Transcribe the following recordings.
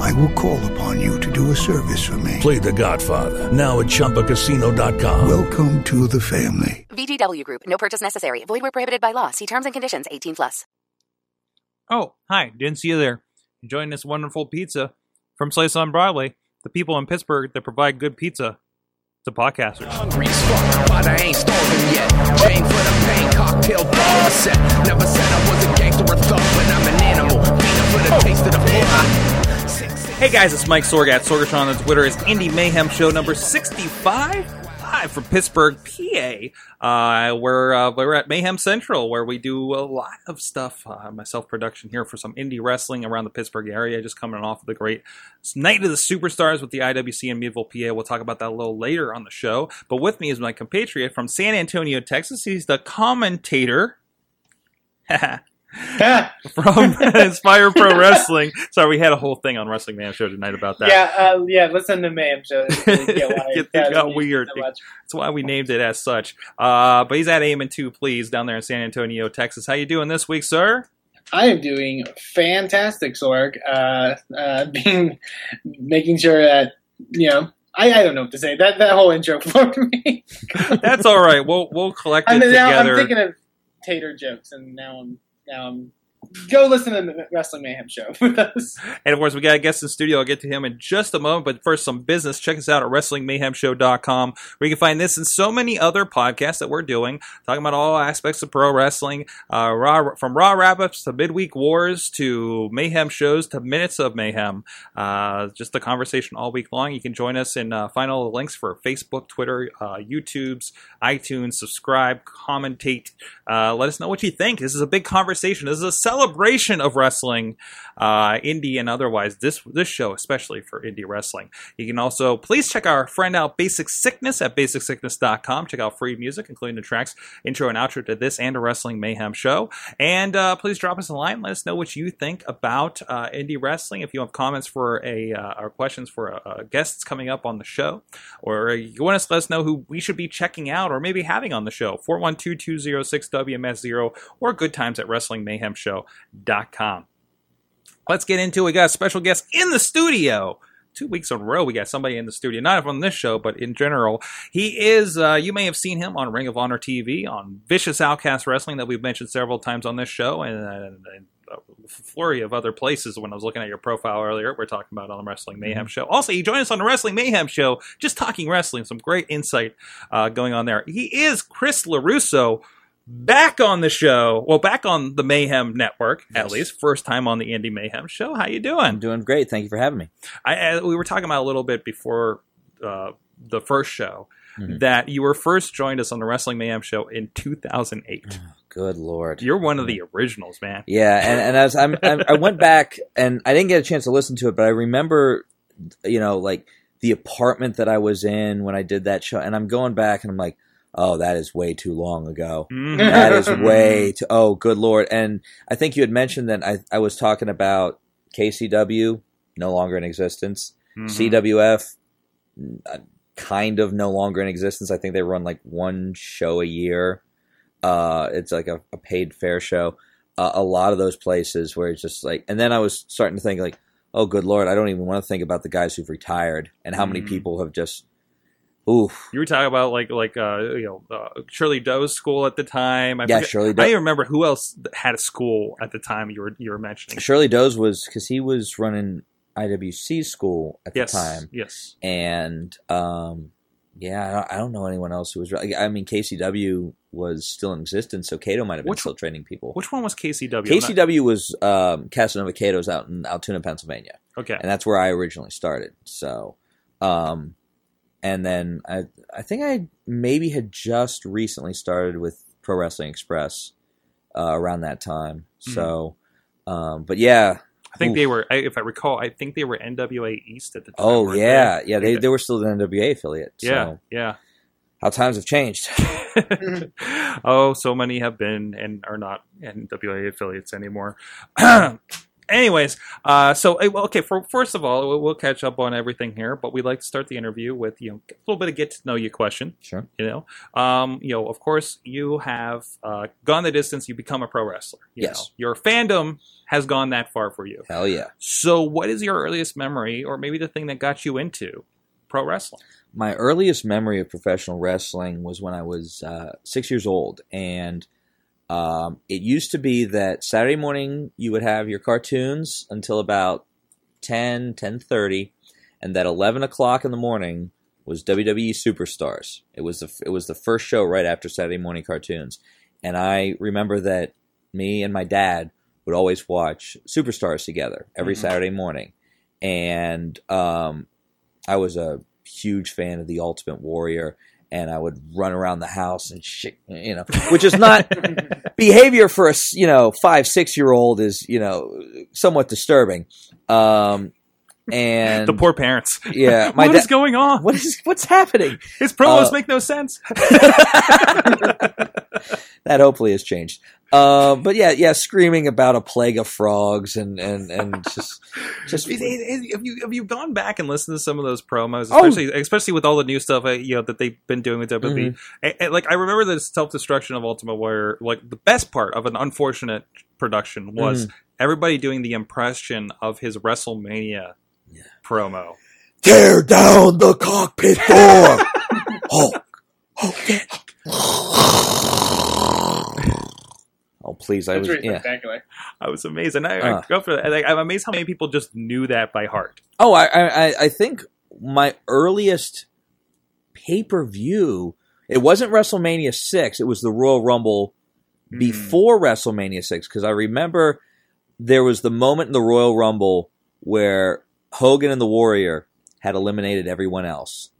I will call upon you to do a service for me. Play The Godfather now at ChumbaCasino.com. Welcome to the family. VGW Group. No purchase necessary. Void where prohibited by law. See terms and conditions. 18 plus. Oh, hi. Didn't see you there. Enjoying this wonderful pizza from Slice on Broadway. The people in Pittsburgh that provide good pizza to podcasters. Hungry as fuck, but I ain't starving yet. Chain for the pain, cocktail for the set. Never said I was a gangster or thug, but I'm an animal. Beat for the taste of the floor. Hey guys, it's Mike Sorg at Sorgatron on Twitter. It's Indy Mayhem Show number 65. Live from Pittsburgh, PA. Uh, we're, uh, we're at Mayhem Central where we do a lot of stuff. Uh, myself production here for some indie wrestling around the Pittsburgh area. Just coming off of the great Night of the Superstars with the IWC in Meadville, PA. We'll talk about that a little later on the show. But with me is my compatriot from San Antonio, Texas. He's the commentator. from Inspire Pro Wrestling. Sorry, we had a whole thing on Wrestling Man Show tonight about that. Yeah, uh, yeah. Listen to Mayhem Show. It got weird. so. That's why we named it as such. Uh, but he's at Aim and Two Please down there in San Antonio, Texas. How you doing this week, sir? I am doing fantastic, Sorg. Uh, uh, being making sure that you know. I, I don't know what to say. That that whole intro for me. That's all right. We'll we'll collect it I'm, now I'm thinking of tater jokes, and now I'm I'm go listen to the Wrestling Mayhem Show with us. And of course, we got a guest in the studio. I'll get to him in just a moment. But first, some business. Check us out at WrestlingMayhemShow.com, where you can find this and so many other podcasts that we're doing, talking about all aspects of pro wrestling, uh, raw, from Raw wrap-ups to midweek wars to Mayhem shows to minutes of Mayhem. Uh, just a conversation all week long. You can join us and uh, find all the links for Facebook, Twitter, uh, YouTube's, iTunes. Subscribe, commentate. Uh, let us know what you think. This is a big conversation. This is a celebration of wrestling, uh, indie and otherwise. This this show, especially for indie wrestling. You can also please check our friend out Basic Sickness at basicsickness.com. Check out free music, including the tracks intro and outro to this and a Wrestling Mayhem show. And uh, please drop us a line. Let us know what you think about uh, indie wrestling. If you have comments for a uh, or questions for uh, guests coming up on the show, or you want us to let us know who we should be checking out or maybe having on the show, 412 206 WMS0 or good times at WrestlingMayhemShow.com. Let's get into it. We got a special guest in the studio. Two weeks in a row, we got somebody in the studio, not from this show, but in general. He is, uh, you may have seen him on Ring of Honor TV, on Vicious Outcast Wrestling, that we've mentioned several times on this show, and, and, and a flurry of other places when I was looking at your profile earlier. We're talking about on the Wrestling Mayhem show. Also, he joined us on the Wrestling Mayhem show, just talking wrestling. Some great insight uh, going on there. He is Chris Lerusso back on the show. Well, back on the Mayhem Network, at least. First time on the Indy Mayhem show. How you I'm doing? doing great. Thank you for having me. I, we were talking about a little bit before uh, the first show Mhm. that you were first joined us on the Wrestling Mayhem show in 2008. Good lord. You're one of the originals, man. Yeah, and, and as I'm, I'm, I went back and I didn't get a chance to listen to it, but I remember, you know, like the apartment that I was in when I did that show, and I'm going back and I'm like, oh, that is way too long ago. Mhm. That is way too. Oh, good lord! And I think you had mentioned that I, I was talking about KCW, no longer in existence. Mhm. CWF, uh, kind of no longer in existence. I think they run like one show a year. Uh, it's like a, a paid fair show. Uh, a lot of those places where it's just like, and then I was starting to think like, oh, good lord, I don't even want to think about the guys who've retired and how many Mhm. people have just, oof. You were talking about like like uh, you know uh, Shirley Doe's school at the time. I Yeah, forget- Shirley I don't remember who else had a school at the time you were you were mentioning. Shirley Doe's was because he was running IWC school at yes, the time, yes. and um, yeah, I don't, I don't know anyone else who was. I mean, KCW was still in existence, so Cato might have been Which- still training people. Which one was KCW? I'm not- KCW was um, Casanova Cato's out in Altoona, Pennsylvania, Okay. and that's where I originally started. So, um, and then I I think I maybe had just recently started with Pro Wrestling Xpress uh, around that time. So, um, but yeah, I think Oof. they were, if I recall, I think they were NWA East at the time. oh yeah, they? yeah, they they were still the NWA affiliate. yeah, yeah. how times have changed. oh, so many have been and are not NWA affiliates anymore. Anyways, uh, so eh, okay. For first of all, we'll, we'll catch up on everything here, but we'd like to start the interview with you know a little bit of get to know you question. Sure. You know, um, you know, of course, you have uh, gone the distance. You become a pro wrestler. You Yes. know. your fandom has gone that far for you. Hell yeah. So, what is your earliest memory, or maybe the thing that got you into pro wrestling? my earliest memory of professional wrestling was when I was uh, six years old, and um, it used to be that Saturday morning you would have your cartoons until about 10, 10.30, and that 11 o'clock in the morning was WWE Superstars. It was the, it was the first show right after Saturday morning cartoons, and I remember that me and my dad would always watch Superstars together every Mhm. Saturday morning, and um, I was a huge fan of the Ultimate Warrior, and I would run around the house and shit, you know, which is not behavior for a you know five six year old is you know somewhat disturbing. Um, and the poor parents. yeah, my what is dad. going on? What is what's happening? His promos Uh, make no sense. that hopefully has changed. Uh, but yeah, yeah, screaming about a plague of frogs and and and just just Have you have you gone back and listened to some of those promos, Oh. especially especially with all the new stuff uh, you know that they've been doing with WWE? Mm-hmm. Like I remember the self destruction of Ultimate Warrior. Like the best part of an unfortunate production was Mm-hmm. everybody doing the impression of his WrestleMania promo. tear down the cockpit door. Hulk, Hulk, Oh please! I That's was pretty yeah. spectacular. I was amazed, and I, Uh. I go for that. Like, I'm amazed how many people just knew that by heart. Oh, I, I, I- I think my earliest pay per view. It wasn't WrestleMania six. It was the Royal Rumble Hmm. before WrestleMania six because I remember there was the moment in the Royal Rumble where Hogan and the Warrior had eliminated everyone else,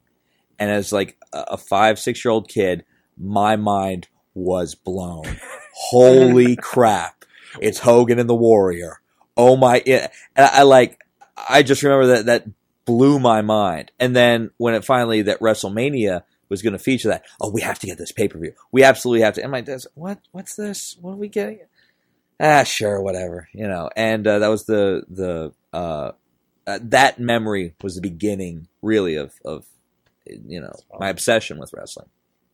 and as like a a five six year old kid, my mind was blown. Holy crap! It's Hogan and the Warrior. Oh my! Yeah, I, I like. I just remember that that blew my mind. And then when it finally that WrestleMania was going to feature that, oh, we have to get this pay per view. We absolutely have to. And my dad's, what? What's this? What are we getting? Ah, sure, whatever. You know. And uh, that was the the uh, uh, that memory was the beginning, really, of of you know my obsession with wrestling.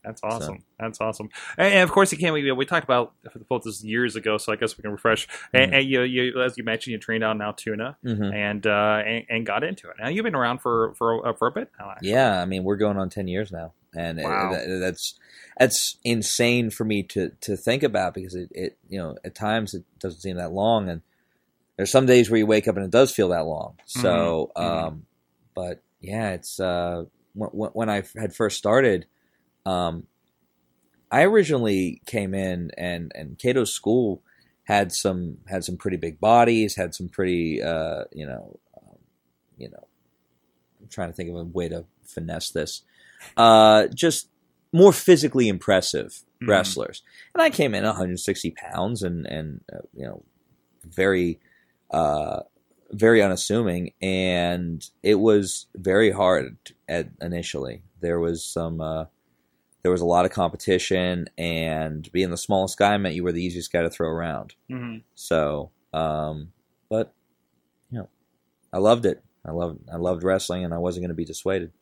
That's awesome. That's awesome. And, and of course, you can't. We, we talked about both this years ago, so I guess we can refresh. And, and you, you, as you mentioned, you trained on Altoona Mhm. and, uh, and and got into it. Now you've been around for for uh, for a bit now. Yeah, I mean, we're going on ten years now, and it- that- that's that's insane for me to to think about because it, it you know at times it doesn't seem that long, and there's some days where you wake up and it does feel that long. So, Mhm, mhm. um, but yeah, it's uh, when when I had first started, um, I originally came in and and Cato's school had some had some pretty big bodies, had some pretty uh, you know, um, you know, I'm trying to think of a way to finesse this. Uh, just more physically impressive Mhm. wrestlers, and I came in 160 pounds and and uh, you know, very uh, very unassuming, and it was very hard at initially. There was some. There was a lot of competition, and being the smallest guy meant you were the easiest guy to throw around. Mhm. So, um, but you know, I loved it. I loved I loved wrestling, and I wasn't going to be dissuaded.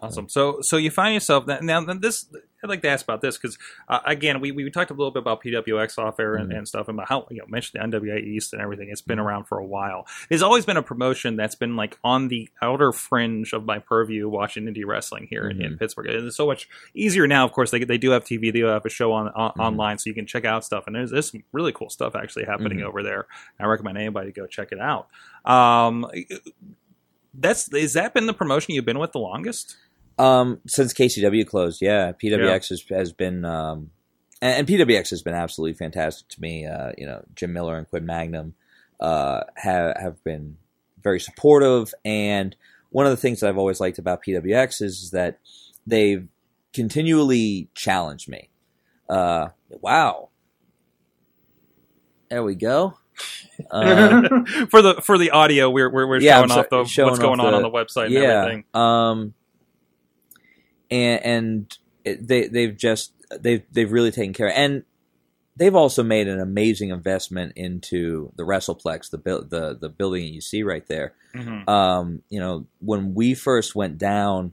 Awesome. So, so you find yourself now. now this, I'd like to ask about this because uh, again, we, we talked a little bit about PWX off air and, Mhm. and stuff, and about how you know mentioned the NWA East and everything. It's Mm-hmm. been around for a while. There's always been a promotion that's been like on the outer fringe of my purview watching indie wrestling here in, in Mhm. Pittsburgh. And it's so much easier now. Of course, they they do have TV, they have a show on, on Mhm. online, so you can check out stuff. And there's there's some really cool stuff actually happening Mhm. over there. I recommend anybody to go check it out. Um, that's is that been the promotion you've been with the longest? Um, since KCW closed, yeah, PWX has, has been, um, and, and PWX has been absolutely fantastic to me. Uh, you know, Jim Miller and Quinn Magnum uh, have have been very supportive, and one of the things that I've always liked about PWX is that they've continually challenged me. Uh, wow, there we go. Uh, for the for the audio, we're we're, we're Yeah, showing off the showing what's going off on the- on the website and yeah. everything. Um, and and it, they they've just they've they've really taken care and they've also made an amazing investment into the WrestlePlex, the buil- the the building you see right there. Mhm. Um, you know, when we first went down,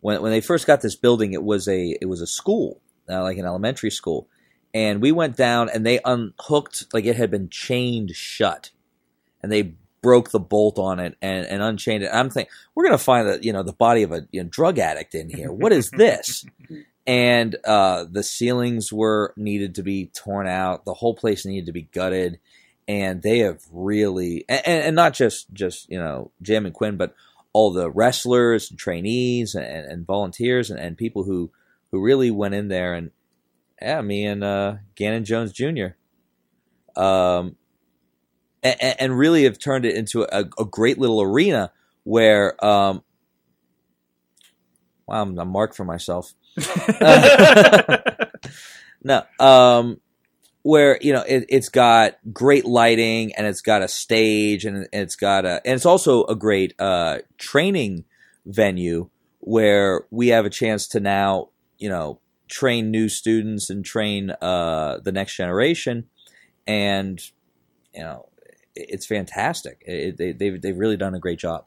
when when they first got this building, it was a it was a school, uh, like an elementary school, and we went down and they unhooked like it had been chained shut, and they broke the bolt on it and, and unchained it. I'm thinking we're gonna find the you know the body of a you know, drug addict in here. What is this? and uh, the ceilings were needed to be torn out. The whole place needed to be gutted, and they have really and, and not just just you know Jim and Quinn, but all the wrestlers and trainees and, and volunteers and, and people who who really went in there and yeah, me and uh, Gannon Jones Jr. Um, and, and really have turned it into a, a great little arena where um, wow, I'm, I'm marked for myself. no, um, where you know it, it's got great lighting and it's got a stage and it's got a and it's also a great uh, training venue where we have a chance to now you know train new students and train uh, the next generation and you know it's fantastic. It, they, they've they've really done a great job.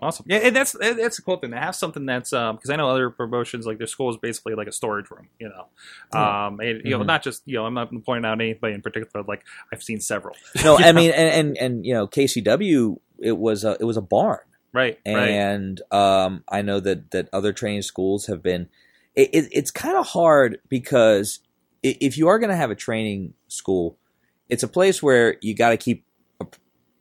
Awesome. Yeah, and that's that's a cool thing to have something that's um because I know other promotions like their school is basically like a storage room, you know. Um, and, you know, Mhm. not just you know, I'm not pointing out anybody in particular. but, Like I've seen several. No, I know? mean, and, and and you know, KCW it was a it was a barn. right, right. and um, I know that that other training schools have been. It, it, it's kind of hard because if you are going to have a training school, it's a place where you got to keep a,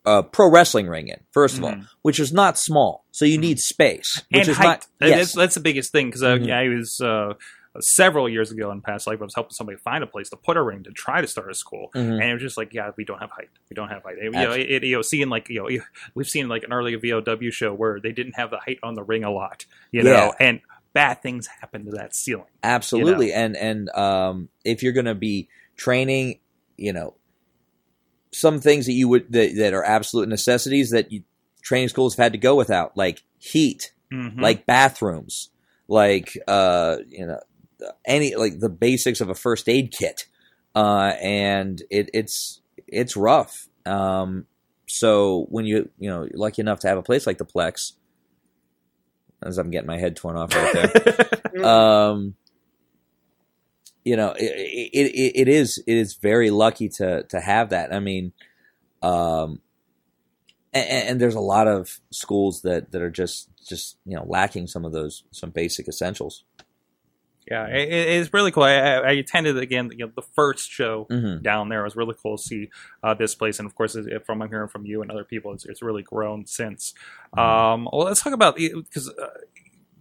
a pro wrestling ring in first of all, Mhm. which is not small, so you need space, which and is height. not. Yes. That's, that's the biggest thing because uh, Mhm. yeah, I was uh, several years ago in past life. I was helping somebody find a place to put a ring to try to start a school, Mhm. and it was just like, yeah, we don't have height. We don't have height. You know, it, you know, seeing like you know, we've seen like an early VOW show where they didn't have the height on the ring a lot, you Yeah. know, and bad things happen to that ceiling. Absolutely, and and um, if you're going to be training, you know, some things that you would that, that are absolute necessities that you, training schools have had to go without, like heat, Mhm. like bathrooms, like uh, you know, any like the basics of a first aid kit, uh, and it, it's it's rough. Um, so when you you know you're lucky enough to have a place like the Plex, as I'm getting my head torn off right there um, you know, it, it, it, is it is very lucky to to have that. I mean, um, and, and there's a lot of schools that that are just just you know lacking some of those some basic essentials. Yeah, it, it's really cool. I, I attended again you know, the first show Mhm. down there. It was really cool to see uh, this place, and of course, it- from I'm hearing from you and other people, it's, it's really grown since. Mm-hmm. Um, well, let's talk about because uh,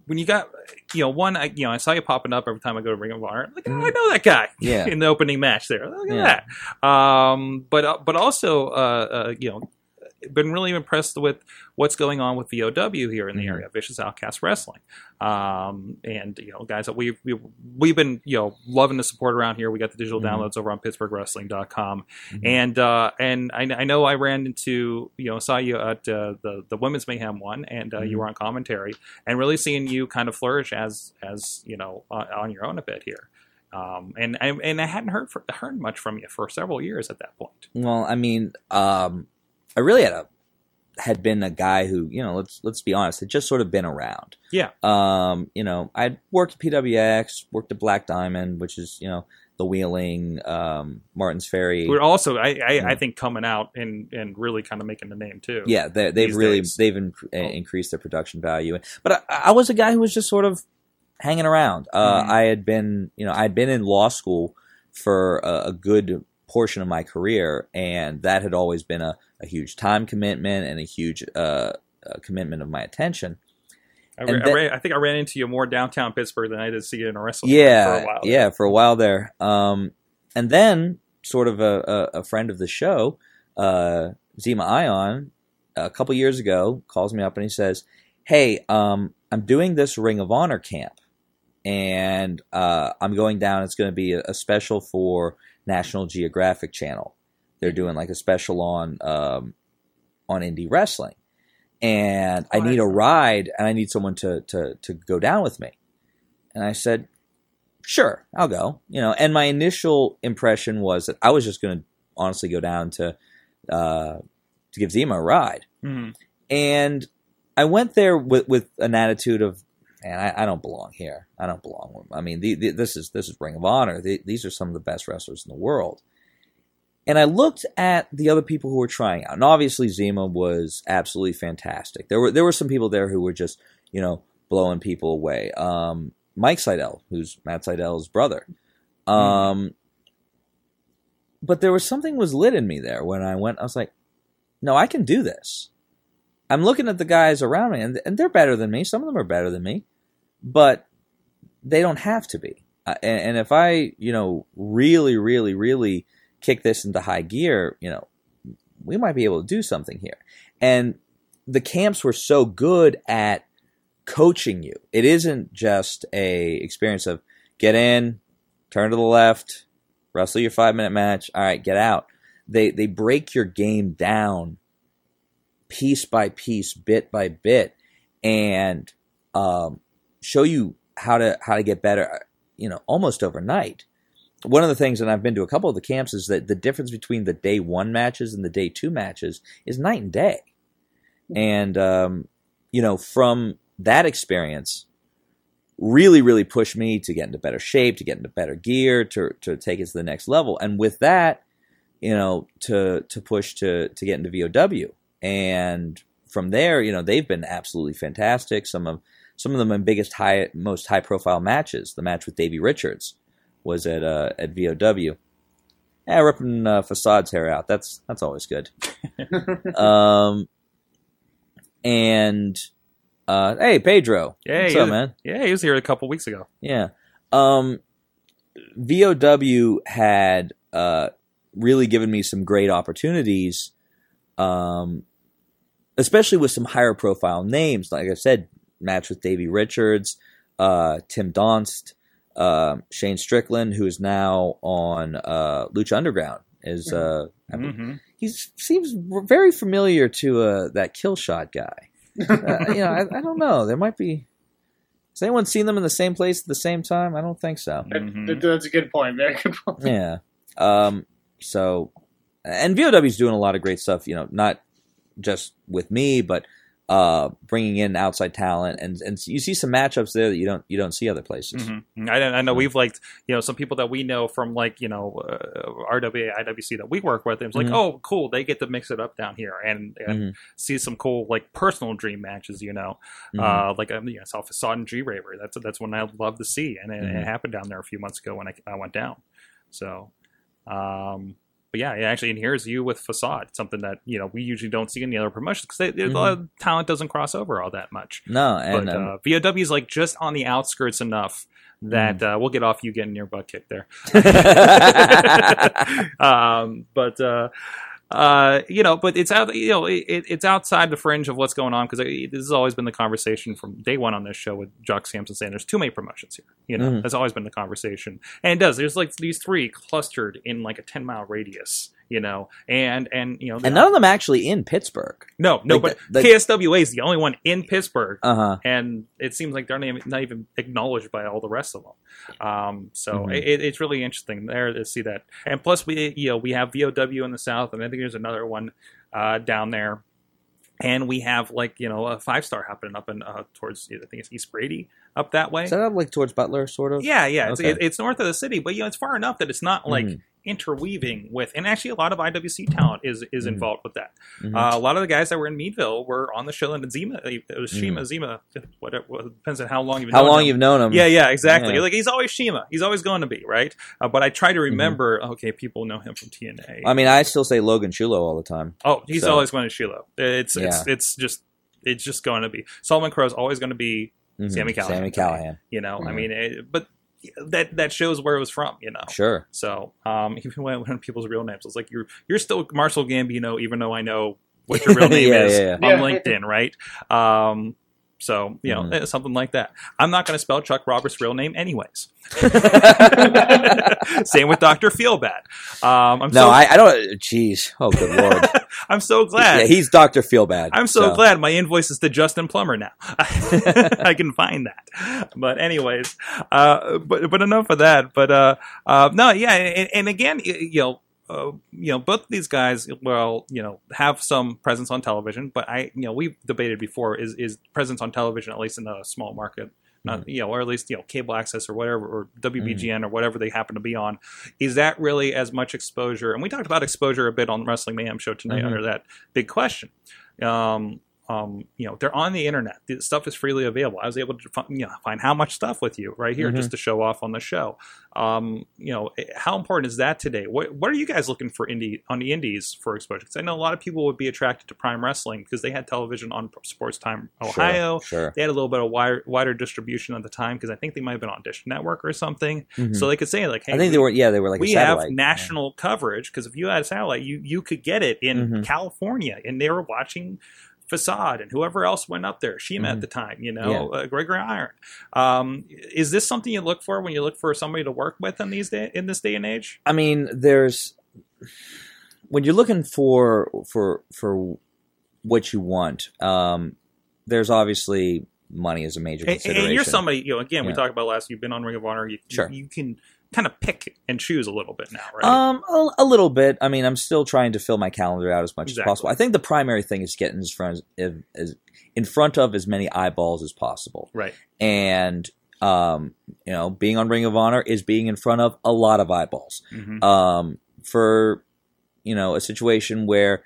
when you got you know one, I, you know, I saw you popping up every time I go to Ring of Honor. Like, oh, I know that guy. Yeah. in the opening match there. Look at Yeah. that. Um, but uh, but also, uh, uh, you know. Been really impressed with what's going on with VOW here in the Mhm. area, Vicious Outcast Wrestling um, and you know guys that we've, we've we've been you know loving the support around here we got the digital Mhm. downloads over on pittsburghwrestling.com Mhm. and uh and I, I know i ran into you know saw you at uh, the the women's mayhem one and uh, you Mhm. were on commentary and really seeing you kind of flourish as as you know on, on your own a bit here um and I, and i hadn't heard for, heard much from you for several years at that point Well, I mean, um, I really had a had been a guy who you know let's let's be honest had just sort of been around. Yeah. Um, you know, I'd worked at PWX, worked at Black Diamond, which is you know the Wheeling, um, Martin's Ferry. we're also i i. I think coming out and and really kind of making the name too yeah, they, they've really days. they've in, uh, increased their production value. But I, I was a guy who was just sort of hanging around. Uh, Mhm. I had been, you know, I'd been in law school for a, a good portion of my career, and that had always been a, a huge time commitment and a huge uh, uh, commitment of my attention. I, I, ran, I think I ran into you more downtown Pittsburgh than I did see you in a wrestling yeah, for a while. yeah, for a while there. Um, and then, sort of a, a, a friend of the show, uh, Zema Ion, a couple years ago, calls me up and he says, "Hey, um, I'm doing this Ring of Honor camp, and uh, I'm going down. It's going to be a, a special for National Geographic Channel. They're doing like a special on um, on indie wrestling." And I need a ride, and I need someone to, to, to go down with me. And I said, sure, I'll go. You know, and my initial impression was that I was just going to honestly go down to uh, to give Zema a ride, Mhm. and I went there with with an attitude of, man, I, I don't belong here. I don't belong. I mean, the, the, this is this is Ring of Honor. The, these are some of the best wrestlers in the world. And I looked at the other people who were trying out, and obviously Zema was absolutely fantastic. There were there were some people there who were just you know blowing people away. Um, Mike Sydal, who's Matt Sydal's brother. Um, but there was something was lit in me there when I went. I was like, no, I can do this. I'm looking at the guys around me, and, and they're better than me. Some of them are better than me, but they don't have to be. Uh, and, and if I, you know, really, really, really kick this into high gear, you know, we might be able to do something here. And the camps were so good at coaching you. It isn't just a experience of get in, turn to the left, wrestle your five minute match. All right, get out. They they break your game down piece by piece, bit by bit, and um, show you how to how to get better. You know, almost overnight. One of the things, and I've been to a couple of the camps, is that the difference between the day one matches and the day two matches is night and day. And um, you know, from that experience, really, really pushed me to get into better shape, to get into better gear, to to take it to the next level. And with that, you know, to to push to to get into VOW. And from there, you know, they've been absolutely fantastic. Some of some of them my biggest high most high profile matches. The match with Davey Richards was at uh, at VOW. Yeah, ripping uh, Facade's hair out. That's that's always good. um, and uh, hey, Pedro. Yeah, What's up, was- man? Yeah, he was here a couple weeks ago. Yeah. Um, VOW had uh, really given me some great opportunities, um, especially with some higher profile names. Like I said, match with Davey Richards, uh, Tim Donst, uh, Shane Strickland, who is now on uh, Lucha Underground. Is uh, I believe- hmm he seems very familiar to uh, that kill shot guy. uh, you know, I, I don't know. There might be. Has anyone seen them in the same place at the same time? I don't think so. That- Mhm. that- that's a good point. Very good point. Yeah. Um. So, and VOW's doing a lot of great stuff. You know, not just with me, but uh, bringing in outside talent, and and you see some matchups there that you don't you don't see other places. hmm I, I know we've liked you know some people that we know from like you know uh, RWA IWC that we work with. It's like Mhm. oh cool they get to mix it up down here and, and Mhm. see some cool like personal dream matches. You know, Mhm. uh, like um, yeah, I saw Facade and G Raver. That's that's one I love to see, and it, it happened down there a few months ago when I, I went down. So, um, but yeah, it actually, and here's you with Facade, something that you know we usually don't see in the other promotions because lot of talent doesn't cross over all that much. no, and But um, uh, VOW is like just on the outskirts enough that Mm. uh, we'll get off you getting your butt kicked there. um, but uh, uh, you know, but it's out. You know, it, it's outside the fringe of what's going on because this has always been the conversation from day one on this show with Jock Sampson saying there's too many promotions here. You know, Mhm. that's always been the conversation, and it does. There's like these three clustered in like a ten mile radius. You know, and and you know, and none of them actually in Pittsburgh. no, no, like but the- the- KSWA is the only one in Pittsburgh Uh huh. and it seems like they're not even, acknowledged by all the rest of them. Um, so Mhm. it, it's really interesting there to see that. And plus, we you know we have VOW in the south, and I think there's another one uh, down there. And we have like you know a five star happening up in uh, towards I think it's East Brady up that way. Is that up like towards Butler, sort of? Yeah, yeah, it's, Okay. it, it's north of the city, but you know it's far enough that it's not like Mhm. interweaving with. And actually, a lot of IWC talent is is Mhm. involved with that. Mhm. Uh, a lot of the guys that were in Meadville were on the show in Zema. It was Shima, Mhm. Zema, whatever. Depends on how long you've How known long him. you've known him? Yeah, yeah, exactly. Yeah. Like he's always Shima. He's always going to be right. Uh, but I try to remember. Okay, people know him from TNA. I mean, I still say Logan Chulo all the time. oh, he's so- always going to Shiloh. It's it's Yeah. it's just it's just going to be Solomon Crowe is always going to be Mhm. Sami Callihan. Sami Callihan. you know. I Mhm. mean, it, but that that shows where it was from. You know. Sure. So um, even when, when people's real names, it's like you're you're still Marcel Gambino, even though I know what your real name Yeah, is yeah, on yeah. LinkedIn, right? Um, So you know eh, something like that. I'm not going to spell Chuck Roberts' real name anyways. Same with Doctor Feelbad. Um, I'm No, so, I, I don't. Jeez. Oh, good lord. I'm so glad. yeah, he's Doctor Feelbad. I'm so, glad my invoice is to Justin Plummer now. I can find that. But anyways, uh, but but enough of that. But uh, uh, no, yeah, and, and again, you know. Uh, you know, both of these guys, well, you know, have some presence on television, but I, you know, we've debated before is is presence on television at least in a small market, not you know, or at least you know, cable access or whatever, or WBGN or whatever they happen to be on. Is that really as much exposure? And we talked about exposure a bit on the Wrestling Mayhem show tonight Mhm. under that big question. Um, um, you know, they're on the internet. The stuff is freely available. I was able to find, you know, find how much stuff with you right here Mhm. just to show off on the show. Um, you know, eh, how important is that today? What What are you guys looking for indie on the indies for exposure? Because I know a lot of people would be attracted to Prime Wrestling because they had television on Sports Time Ohio. Sure. They had a little bit of wider, wider distribution at the time because I think they might have been on Dish Network or something. Mhm. So they could say like, "Hey, I think they were. Yeah, they were like we have national coverage because if you had a satellite, you you could get it in Mhm. California, and they were watching Facade and whoever else went up there, Shima at Mhm. the time, you know, uh, Gregory Iron. Um, is this something you look for when you look for somebody to work with in these day in this day and age? I mean, there's when you're looking for for for what you want. Um, there's obviously money is a major And, consideration. and you're somebody, you know, again, we talked about last. You've been on Ring of Honor. You, Sure. you can kind of pick and choose a little bit now, right? Um, a, a little bit. I mean, I'm still trying to fill my calendar out as much Exactly. as possible. I think the primary thing is getting as front as, in front of as many eyeballs as possible, right. and um, you know, being on Ring of Honor is being in front of a lot of eyeballs. hmm um, for you know a situation where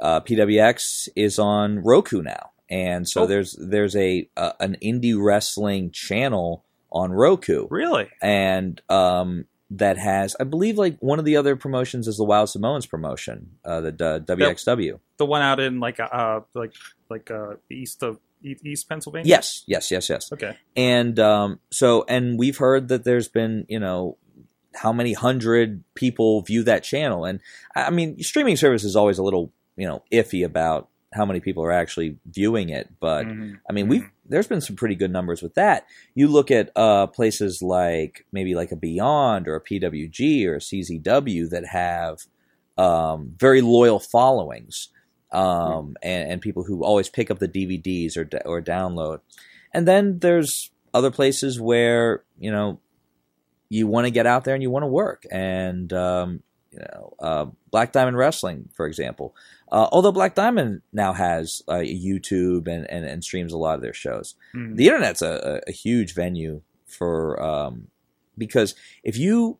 uh, PWX is on Roku now, and so Oh. there's there's a, a an indie wrestling channel on Roku, Really? and um, that has I believe like one of the other promotions is the Wild Samoans promotion, uh, the uh, WXW. The one out in like uh like like uh east of East Pennsylvania. Yes, yes, yes, yes. Okay. and um, so and we've heard that there's been you know how many hundred people view that channel and i mean streaming service is always a little you know iffy about how many people are actually viewing it but Mhm. i mean we've there's been some pretty good numbers with that. You look at uh, places like maybe like a beyond or a pwg or a czw that have um, very loyal followings um, and, and people who always pick up the dvds or, or download. And then there's other places where you know you want to get out there and you want to work. And um, you know uh, black diamond wrestling for example uh, although black diamond now has uh, youtube and, and, and streams a lot of their shows Mhm. the internet's a, a, huge venue for um, because if you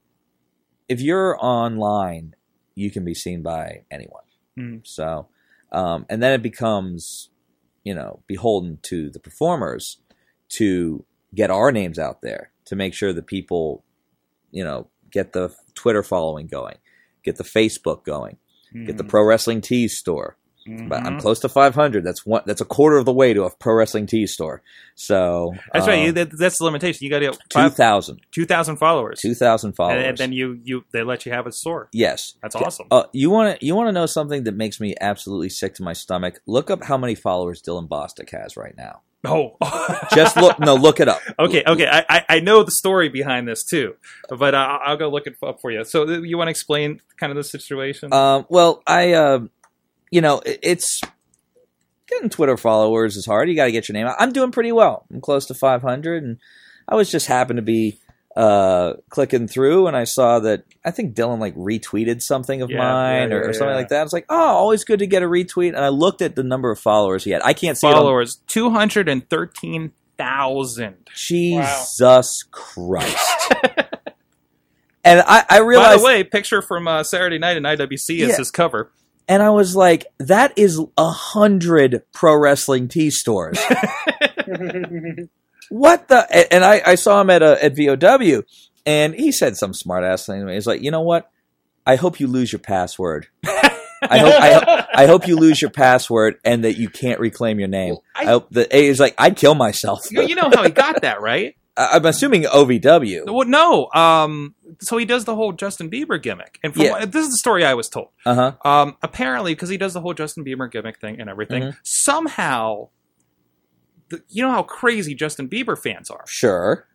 if you're online you can be seen by anyone Mhm. so um, and then it becomes you know beholden to the performers to get our names out there to make sure that people you know get the twitter following going get the facebook going get the Mhm. pro wrestling tees store but i'm Mhm. close to 500 that's one that's a quarter of the way to a pro wrestling tees store so That's right. um, You, that, that's the limitation. You got to get five, 2000 2,000 followers. 2000 followers And, and then you, you they let you have a store. yes That's awesome. uh, you want to you want to know something that makes me absolutely sick to my stomach look up how many followers dylan bostic has right now oh. just look no look it up Okay, okay. I, I, I know the story behind this too, but uh, I'll go look it up for you. So you want to explain kind of the situation? Um, well, I, uh, you know, it's getting Twitter followers is hard. You got to get your name out. I'm doing pretty well. I'm close to 500, and I was just happened to be uh, clicking through, and I saw that I think Dylan like retweeted something of Yeah, mine yeah, or, or yeah, something like that. I was like, oh, always good to get a retweet. And I looked at the number of followers he had. I can't see it on- followers, 213,000. Jesus Christ. and I, I By realized, the way, picture from uh, Saturday night in IWC is his cover. And I was like, that is a hundred pro wrestling tee stores. what the? And I, I saw him at a, at VOW, and he said some smart ass thing to me. He's like, you know what? I hope you lose your password. I hope I, ho- I hope you lose your password and that you can't reclaim your name. I- I, hope that he's like, I'd kill myself. You know how he got that, right? I'm assuming OVW. Well, no. Um, so he does the whole Justin Bieber gimmick, and from Yeah. what, this is the story I was told. Uh huh. Um, apparently, because he does the whole Justin Bieber gimmick thing and everything, Mhm. somehow the, you know how crazy Justin Bieber fans are, Sure.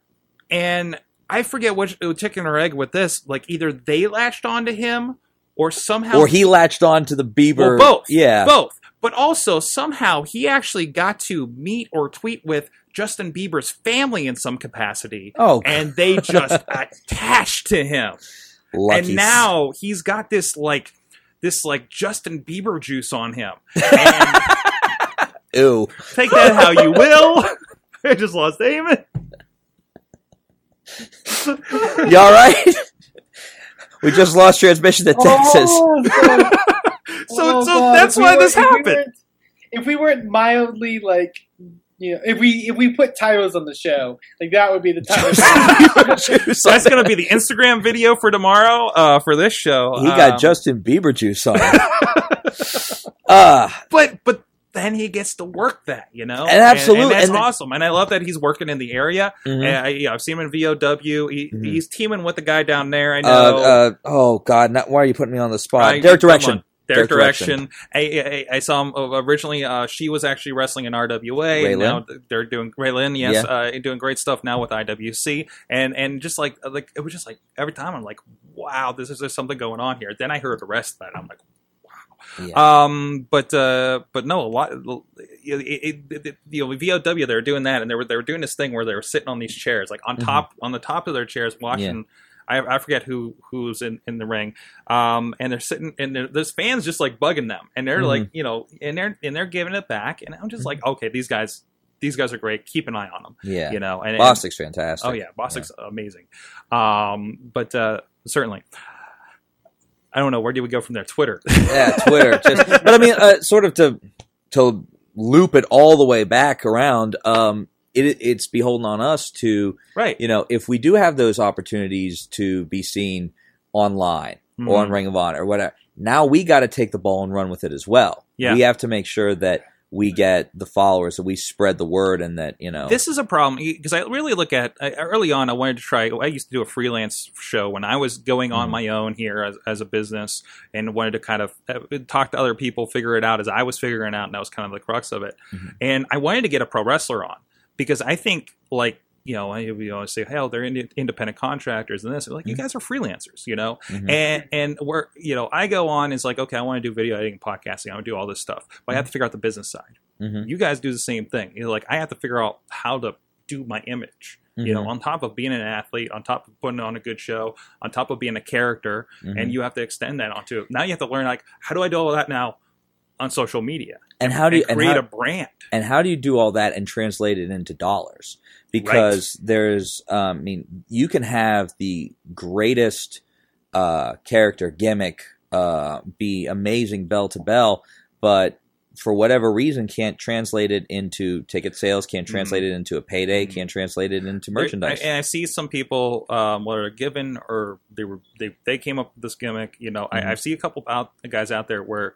and I forget which uh, chicken or egg with this. Like either they latched onto him, or somehow Or he latched on to the Bieber. well, both. Yeah. Both. But also, somehow, he actually got to meet or tweet with Justin Bieber's family in some capacity. Oh, And they just attached to him. lucky. And now he's got this, like, this, like, Justin Bieber juice on him. And Ew. take that how you will. I just lost Damon. You all right? we just lost transmission to oh, Texas. Oh, So, oh, so God. that's If we why were- this if we happened. If we weren't mildly like, you know, if we if we put titles on the show, like that would be the title. Juice That's going to be the Instagram video for tomorrow uh, for this show. He got Um, Justin Bieber juice on. him. Ah, but but then he gets to work that, you know, And absolutely. and, that's and awesome. And I love that he's working in the area. mhm. And I, yeah, I've seen him in VOW. He, Mhm. He's teaming with the guy down there. I know. uh, uh, oh God! Not, why are you putting me on the spot? I- Derek come Direction. Derek Direction. I, I, I saw him uh, originally. Uh, she was actually wrestling in RWA. Ray now they're doing Ray Lynn, yes, Yeah. uh, doing great stuff now with IWC. And and just like like it was just like every time I'm like, wow, this is there's something going on here. Then I heard the rest of that. I'm like, Yeah. Um, but uh, but no, a lot. It, it, it, you know, VOW they were doing that, and they were they were doing this thing where they were sitting on these chairs, like on Mhm. top on the top of their chairs, watching. I, I forget who who's in, in the ring, um, and they're sitting and there- there's fans just like bugging them, and they're Mhm. like, you know, and they're and they're giving it back, and I'm just like, okay, these guys, these guys are great. Keep an eye on them, yeah. you know. And, Bostic's fantastic. Oh yeah, Bostic's amazing. Um, but uh, certainly, I don't know where do we go from there. Twitter. yeah, Twitter. Just, but I mean, uh, sort of to to loop it all the way back around. Um, it, it's beholden on us to right. you know if we do have those opportunities to be seen online or on Mhm. Ring of Honor or whatever. Now we got to take the ball and run with it as well. Yeah. we have to make sure that we get the followers, that we spread the word, and that you know This is a problem because I really look at I, early on. I wanted to try. I used to do a freelance show when I was going on Mhm. my own here as, as a business, and wanted to kind of uh, talk to other people, figure it out as I was figuring it out, and that was kind of the crux of it. Mhm. And I wanted to get a pro wrestler on because I think like. You know, I always say, hell, they're ind- independent contractors and this. Like, you Mhm. guys are freelancers, you know. Mhm. And and we're you know, I go on. It's like, okay, I want to do video editing, podcasting. I want to do all this stuff, but I have to figure out the business side Mhm. you guys do the same thing. You're like, I have to figure out how to do my image. You know, Mhm. on top of being an athlete, on top of putting on a good show, on top of being a character, and you have to extend that onto. Now you have to learn like, how do I do all that now on social media and how do you create how, a brand? and how do you do all that and translate it into dollars? Because there's, um, I mean, you can have the greatest uh, character gimmick, uh, be amazing bell to bell, but for whatever reason can't translate it into ticket sales, can't translate it into a payday, Mhm. can't translate it into merchandise. I, and I see some people, um, whether given or they were they, they came up with this gimmick. You know, Mhm. I, I see a couple out guys out there where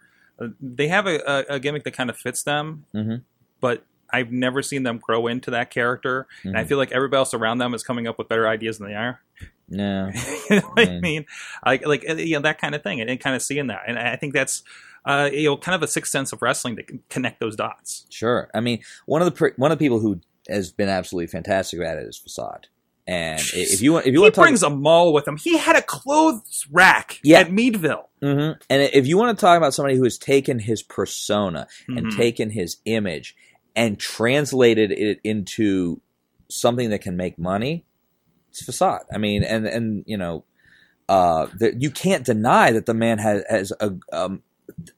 they have a, a, gimmick that kind of fits them, Mhm. but I've never seen them grow into that character. And I Mhm. feel like everybody else around them is coming up with better ideas than they are. no. you know I Mm. mean? Like, like uh, you know that kind of thing, and, and kind of seeing that, and I think that's uh, you know kind of a sixth sense of wrestling to connect those dots. Sure. I mean, one of the one of the people who has been absolutely fantastic at it is Facade. And i- if you want, if you he want to talk, brings a mall with him. He had a clothes rack Yeah. at Meadville. Mhm. and if you want to talk about somebody who has taken his persona and Mhm. taken his image and translated it into something that can make money, it's Facade. I mean, and and you know, uh, the, you can't deny that the man has has a um,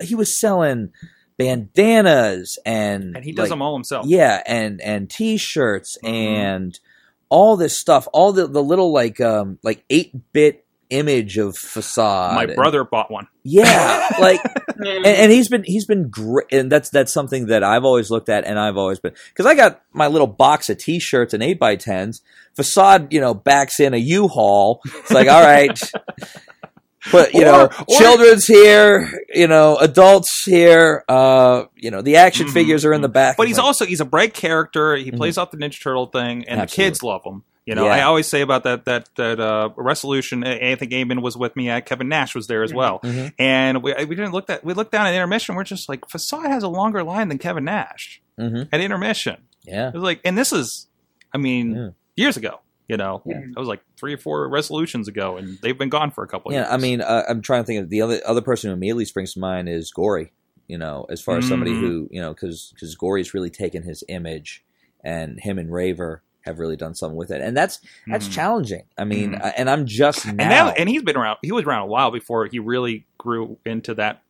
he was selling bandanas and and he does like, them all himself. Yeah, and and t-shirts Mhm. and all this stuff, all the the little like um like 8-bit image of facade. My and- brother bought one. Yeah, like and, and he's been he's been great and that's that's something that I've always looked at and I've always been cuz I got my little box of t-shirts and 8 by 10s facade you know backs in a U-Haul it's like all right but you Or- know or- children's here you know adults here uh you know the action Mhm, figures are in the back But he's like, also he's a bright character. He Mhm. plays off the Ninja Turtle thing, and Absolutely. the kids love him. You know, Yeah. I always say about that that that uh, resolution. I I think Eamon was with me. Uh, Kevin Nash was there as well, Mhm. and we we didn't look that we looked down at intermission. We're just like Facade has a longer line than Kevin Nash Mhm. at intermission. Yeah. It was like, and this is, I mean, Yeah. years ago. You know, Yeah. that was like three or four resolutions ago, and they've been gone for a couple. Yeah, years. I mean, uh, I'm trying to think of the other other person who immediately springs to mind is Gory. You know, as far as somebody Mhm. who you know, because because Gory's really taken his image, and him and Raver have really done something with it, and that's that's Mhm. challenging. I mean, Mhm. uh, and I'm just now, and now, and he's been around. He was around a while before he really grew into that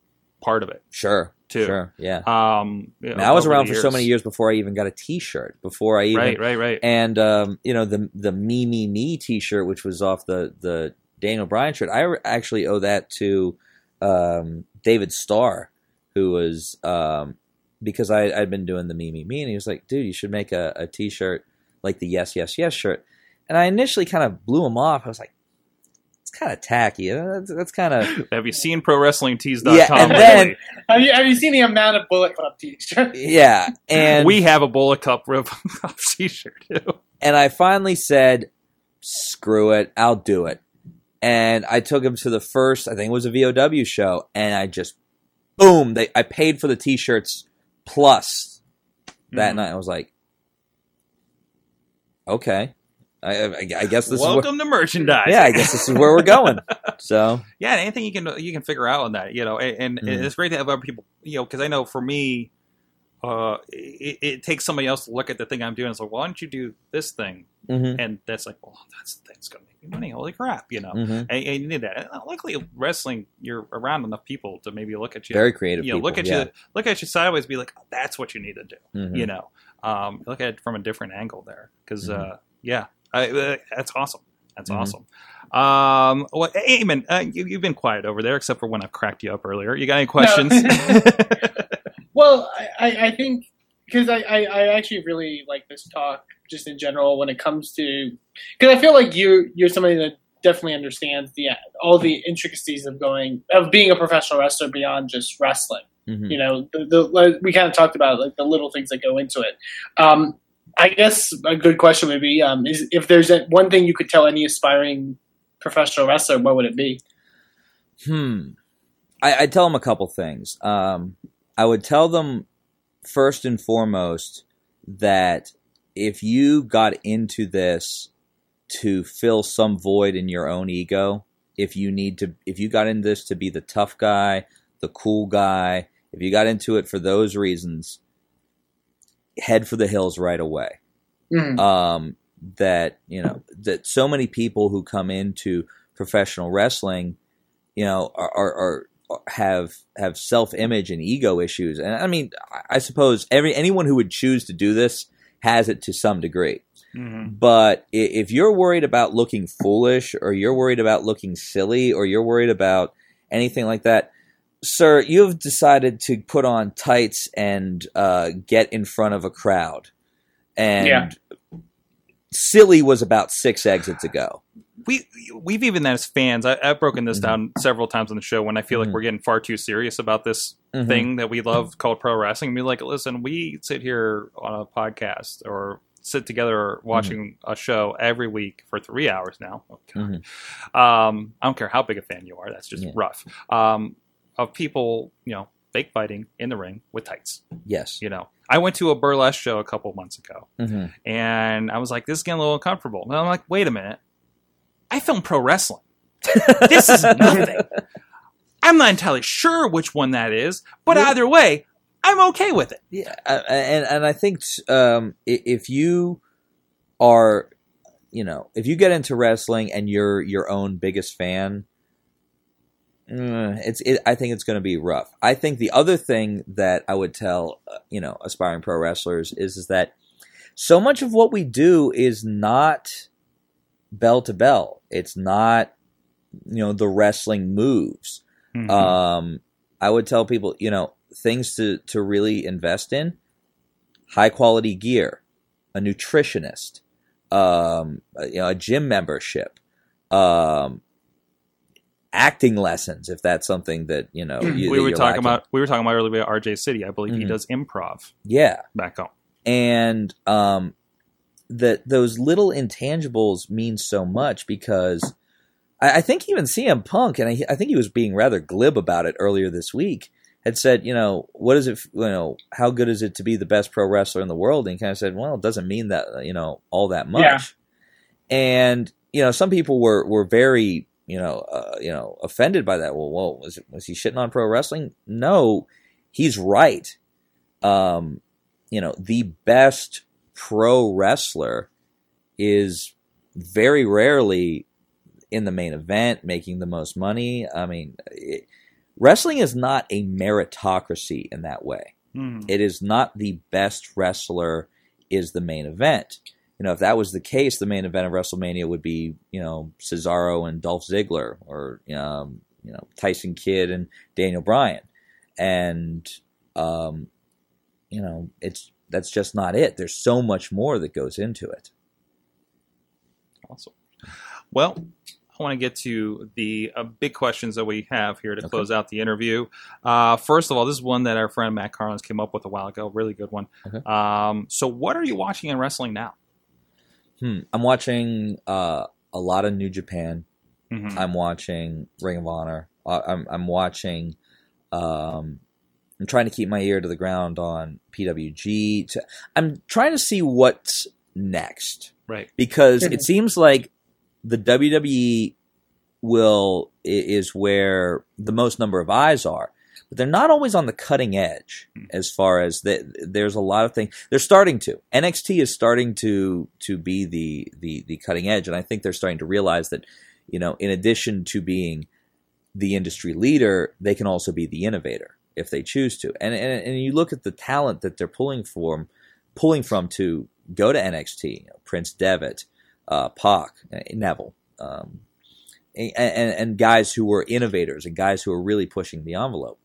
part of it sure, too. sure, yeah. Um, you I, know, I was around for so many years before I even got a T-shirt. Before I even Right, right, right. and um, you know the the me me me T-shirt, which was off the the Daniel Bryan shirt. I re- actually owe that to um, David Starr, who was um, because I I'd been doing the me me me, and he was like, "Dude, you should make a, a T-shirt like the Yes Yes Yes shirt." And I initially kind of blew him off. I was like, "It's kind of tacky. That's, that's kind of Have you seen ProWrestlingTees.com? Yeah, and lately? then- Have you have you seen the amount of Bullet Club t-shirts? yeah." And we have a Bullet Club rip T-shirt too. And I finally said, screw it, I'll do it. And I took him to the first, I think it was a VOW show, and I just, boom, they, I paid for the t shirts plus that Mhm. night. I was like, okay. I, I, I guess this is where, Welcome to merchandise. yeah, I guess this is where we're going. So, yeah, anything you can you can figure out on that, you know, and, and Mhm. it's great to have other people, you know, because I know for me, uh, it, it takes somebody else to look at the thing I'm doing. It's like, why don't you do this thing? mhm, And that's like, well, that's that's gonna make me money. Holy crap, you know. mhm. And, and you need that. And luckily, wrestling, you're around enough people to maybe look at you, very creative you know, people. look at yeah. you, look at you sideways, be like, oh, that's what you need to do. Mhm. You know, um, look at it from a different angle there, because Mhm. uh, yeah, I, uh, that's awesome. That's Mhm. awesome. Um, well, Eamon, uh, you, you've been quiet over there, except for when I've cracked you up earlier. You got any questions? Well, I, I, I think because I, I, I actually really like this talk just in general when it comes to because I feel like you you're somebody that definitely understands the all the intricacies of going of being a professional wrestler beyond just wrestling. Mhm. You know, the, the like, we kind of talked about like the little things that go into it. Um, I guess a good question would be um, is if there's a, one thing you could tell any aspiring professional wrestler, what would it be? Hmm. I, I'd tell them a couple things. Um, I would tell them first and foremost that if you got into this to fill some void in your own ego, if you need to, if you got into this to be the tough guy, the cool guy, if you got into it for those reasons, head for the hills right away Mhm. um, that you know that so many people who come into professional wrestling, you know, are, are, are have have self image and ego issues, and I mean, I- suppose every anyone who would choose to do this has it to some degree. Mhm. But if you're worried about looking foolish, or you're worried about looking silly, or you're worried about anything like that, sir, you have decided to put on tights and uh, get in front of a crowd. And Yeah. silly was about six exits ago. we we've even as fans, I, I've broken this Mhm. down several times on the show when I feel like Mhm. we're getting far too serious about this Mhm. thing that we love called pro wrestling. Be like, listen, we sit here on a podcast or sit together watching a show every week for three hours now. Oh, God. Um, I don't care how big a fan you are. That's just Yeah. rough. Um, of people, you know, fake fighting in the ring with tights. Yes. You know, I went to a burlesque show a couple months ago, Mhm. and I was like, this is getting a little uncomfortable. And I'm like, wait a minute, I film pro wrestling. this is nothing. I'm not entirely sure which one that is, but Yeah. either way, I'm okay with it. Yeah, and and I think um, if you are, you know, if you get into wrestling and you're your own biggest fan, mm, it's it, I think it's going to be rough. I think the other thing that I would tell, uh, you know, aspiring pro wrestlers is is that so much of what we do is not bell to bell. It's not, you know, the wrestling moves um, I would tell people, you know, things to, to really invest in high quality gear, a nutritionist, um, a- you know, a gym membership, um, acting lessons, if that's something that, you know, you, we were talking lacking. about we were talking about earlier about RJ City. I believe he Mhm. does improv yeah. back home. and um, that those little intangibles mean so much because I, I think even CM Punk, and I, I think he was being rather glib about it earlier this week, had said, you know, what is it? You know, how good is it to be the best pro wrestler in the world? And he kind of said, well, it doesn't mean that you know all that much. Yeah. And you know, some people were were very you know uh, you know offended by that. Well, whoa, was it, was he shitting on pro wrestling? No, he's right. Um, you know, the best pro wrestler is very rarely in the main event, making the most money. I mean, it, wrestling is not a meritocracy in that way. Mhm. It is not the best wrestler is the main event. You know, if that was the case, the main event of WrestleMania would be, you know, Cesaro and Dolph Ziggler, or um, you know, Tyson Kidd and Daniel Bryan, and um, you know, it's that's just not it. There's so much more that goes into it. Awesome. Well, I want to get to the uh, big questions that we have here to Okay. close out the interview. Uh, first of all, this is one that our friend Matt Carlins came up with a while ago. Really good one. Okay. Um, so, what are you watching in wrestling now? Hmm. I'm watching uh, a lot of New Japan. Mhm. I'm watching Ring of Honor. Uh, I'm I'm watching. Um, I'm trying to keep my ear to the ground on PWG. To, I'm trying to see what's next Right. because it seems like the WWE will is where the most number of eyes are, but they're not always on the cutting edge as far as the, there's a lot of things they're starting to. NXT is starting to to be the the the cutting edge, and I think they're starting to realize that you know, in addition to being the industry leader, they can also be the innovator if they choose to. And and, and you look at the talent that they're pulling from, pulling from to go to NXT. You know, Prince Devitt, uh, Pac, uh, Neville, um, and, and and guys who were innovators and guys who are really pushing the envelope.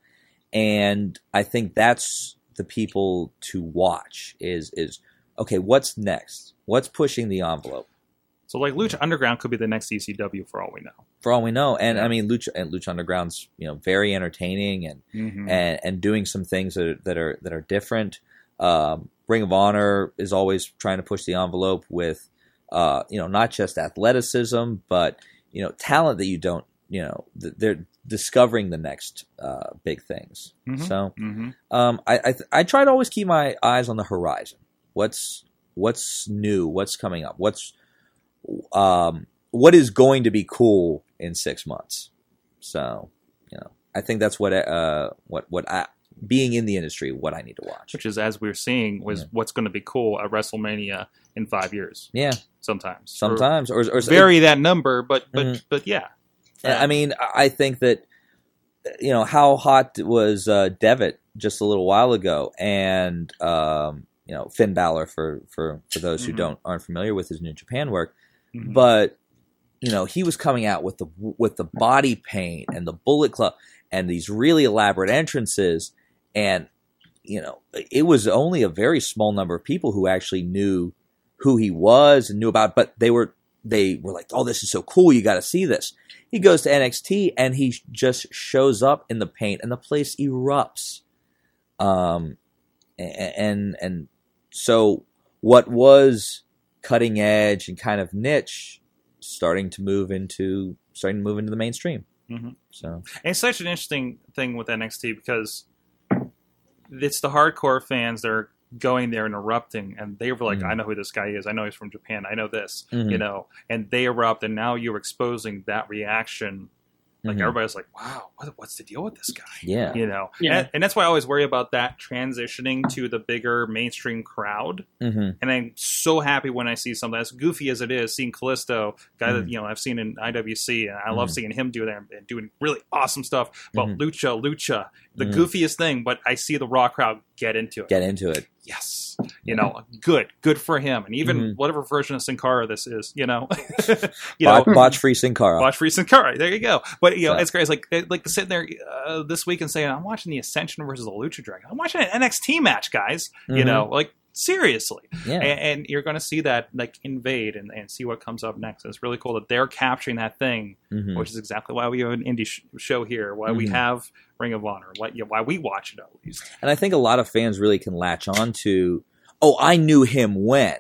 And I think that's the people to watch. Is is okay? What's next? What's pushing the envelope? So, like Lucha Underground could be the next ECW for all we know. for all we know. And I mean, Lucha and Lucha Underground's you know very entertaining and Mhm. and and doing some things that are, that are that are different. Um, Ring of Honor is always trying to push the envelope with uh, you know not just athleticism, but you know talent that you don't you know th- they're discovering the next uh, big things. Mhm. So Mhm. um, I I, th- I try to always keep my eyes on the horizon. What's what's new? What's coming up? What's um, what is going to be cool in six months? So you know, I think that's what uh what what I being in the industry what I need to watch. Which is, as we are seeing, was Yeah. what's going to be cool at WrestleMania in five years. Yeah, Sometimes. sometimes or, or, Or vary that number, but but Mhm. but yeah. I mean, I think that you know how hot was uh, Devitt just a little while ago, and um, you know Finn Balor for for for those who Mhm. don't aren't familiar with his New Japan work, Mhm. but you know he was coming out with the with the body paint and the Bullet Club and these really elaborate entrances, and you know it was only a very small number of people who actually knew who he was and knew about, but they were they were like, "Oh, this is so cool! You got to see this." He goes to NXT and he just shows up in the paint and the place erupts. Um, and and so what was cutting edge and kind of niche starting to move into starting to move into the mainstream. Mhm. So And it's such an interesting thing with NXT because it's the hardcore fans that are going there and erupting, and they were like, Mhm. "I know who this guy is. I know he's from Japan. I know this." Mhm. You know, and they erupt, and now you're exposing that reaction. Like Mhm. everybody's like, "Wow, what, what's the deal with this guy?" yeah, You know, Yeah. and, and that's why I always worry about that transitioning to the bigger mainstream crowd. hmm And I'm so happy when I see something as goofy as it is, seeing Kalisto, guy that Mhm. you know I've seen in IWC, and I love Mhm. seeing him do that and doing really awesome stuff. But Mhm. Lucha, Lucha, the goofiest thing. But I see the Raw crowd get into it. get into it. Yes, you know, good, good for him, and even Mhm. whatever version of Sin Cara this is, you know, you know. Botch, botch free Sin Cara. Watch free Sin Cara. There you go. But you know, it's great. It's like like sitting there uh, this week and saying, "I'm watching the Ascension versus the Lucha Dragon. I'm watching an NXT match, guys." You Mhm. know, like seriously Yeah, and, and you're going to see that like invade and, and see what comes up next. It's really cool that they're capturing that thing, Mhm. which is exactly why we have an indie sh- show here, why we Mhm. have Ring of Honor, why, yeah, why we watch it at least. and I think a lot of fans really can latch on to. Oh, I knew him when.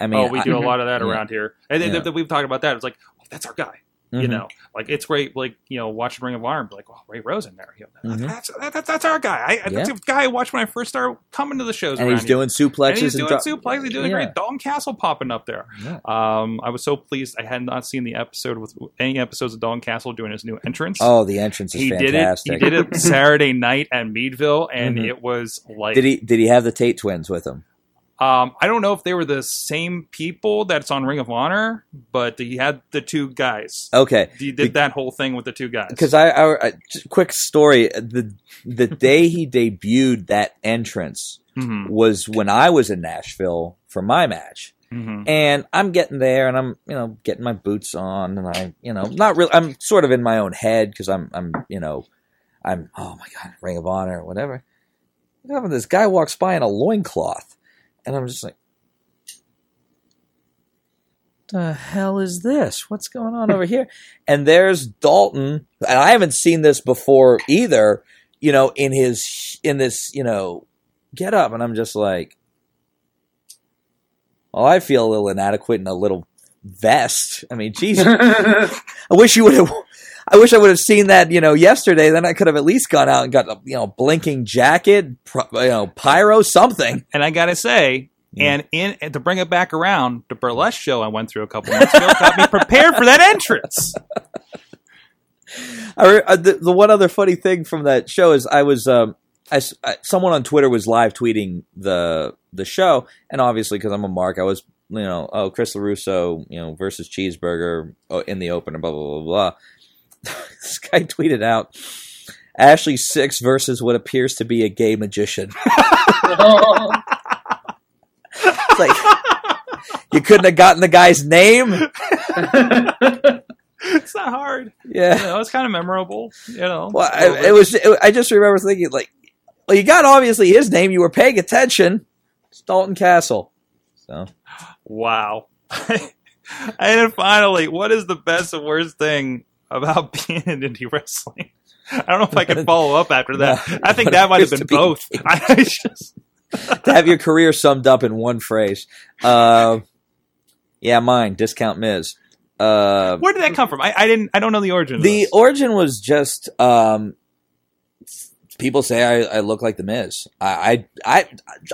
I mean, oh, we I- do a lot of that yeah. around here, and, Yeah. th- we've talked about that. It's like, oh, that's our guy. You Mhm. know, like it's great. Like you know, watching Ring of Honor, and be like, oh, Ray Rosen there. You know, Mhm. that's, that, that- that's our guy. I, I- That's Yeah. the guy I watched when I first started coming to the shows. and he's here. doing suplexes and he's doing dro- suplex. He's doing Yeah. great. Dalton Castle popping up there. Yeah. Um, I was so pleased. I had not seen the episode with any episodes of Dalton Castle doing his new entrance. Oh, the entrance is he fantastic. did it. He did it Saturday night at Meadville, and Mhm. it was like. Did he? Did he have the Tate twins with him? Um, I don't know if they were the same people that's on Ring of Honor, but he had the two guys. Okay, He did that whole thing with the two guys. because I, I, I quick story. The the day he debuted that entrance hmm was when I was in Nashville for my match. hmm And I'm getting there, and I'm, you know, getting my boots on, and I, you know, not really. I'm sort of in my own head because I'm, I'm, you know, I'm. Oh my god, Ring of Honor, or whatever. What happened? This guy walks by in a loincloth, and I'm just like, the hell is this? What's going on over here? And there's Dalton, and I haven't seen this before either. You know, in his in this, you know, get up, and I'm just like, well, I feel a little inadequate in a little vest. I mean, Jesus, I wish you would have. I wish I would have seen that, you know, yesterday. Then I could have at least gone out and got a, you know, blinking jacket, pro- you know, pyro, something. And I gotta say, and in and to bring it back around, the burlesque show I went through a couple months ago got me prepared for that entrance. I, re- uh, the, the one other funny thing from that show is I was um, I I someone on Twitter was live tweeting the the show, and obviously because I'm a mark, I was you know oh Chris Lerusso you know versus Cheeseburger oh, in the opener, blah blah blah blah. this guy tweeted out Ashley Sixx versus what appears to be a gay magician. It's like you couldn't have gotten the guy's name. it's not hard. Yeah. You know, it's kind of memorable. You know, Well, I, it was. It, I just remember thinking, like, well, you got obviously his name. You were paying attention. It's Dalton Castle. So Wow. and then finally, what is the best and worst thing about being in indie wrestling? I don't know if I can follow up after that. No. I think that might have been be both. I just, to have your career summed up in one phrase, uh, yeah, mine discount Miz. Uh, where did that come from? I, I didn't. I don't know the origin. Of the origin was just um, people say I, I look like the Miz. I, I I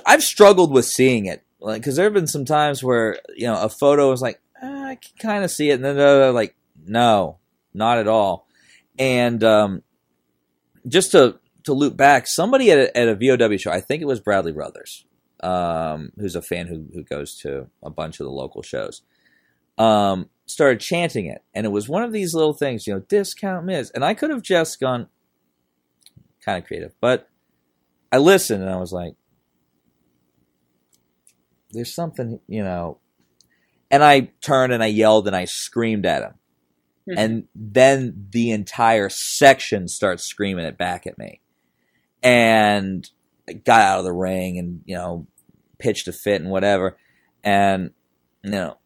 I've struggled with seeing it because there have been some times where you know a photo is like "Ah, I can kind of see it, and then they're like no, not at all. And um, just to to loop back, somebody at a, at a VOW show, I think it was Bradley Brothers, um, who's a fan who who goes to a bunch of the local shows um, started chanting it, and it was one of these little things, you know, discount Miz, and I could have just gone kind of creative, but I listened and I was like, "There's something," you know, and I turned and I yelled and I screamed at him, Mhm. and then the entire section starts screaming it back at me, and I got out of the ring and you know pitched a fit and whatever, and you know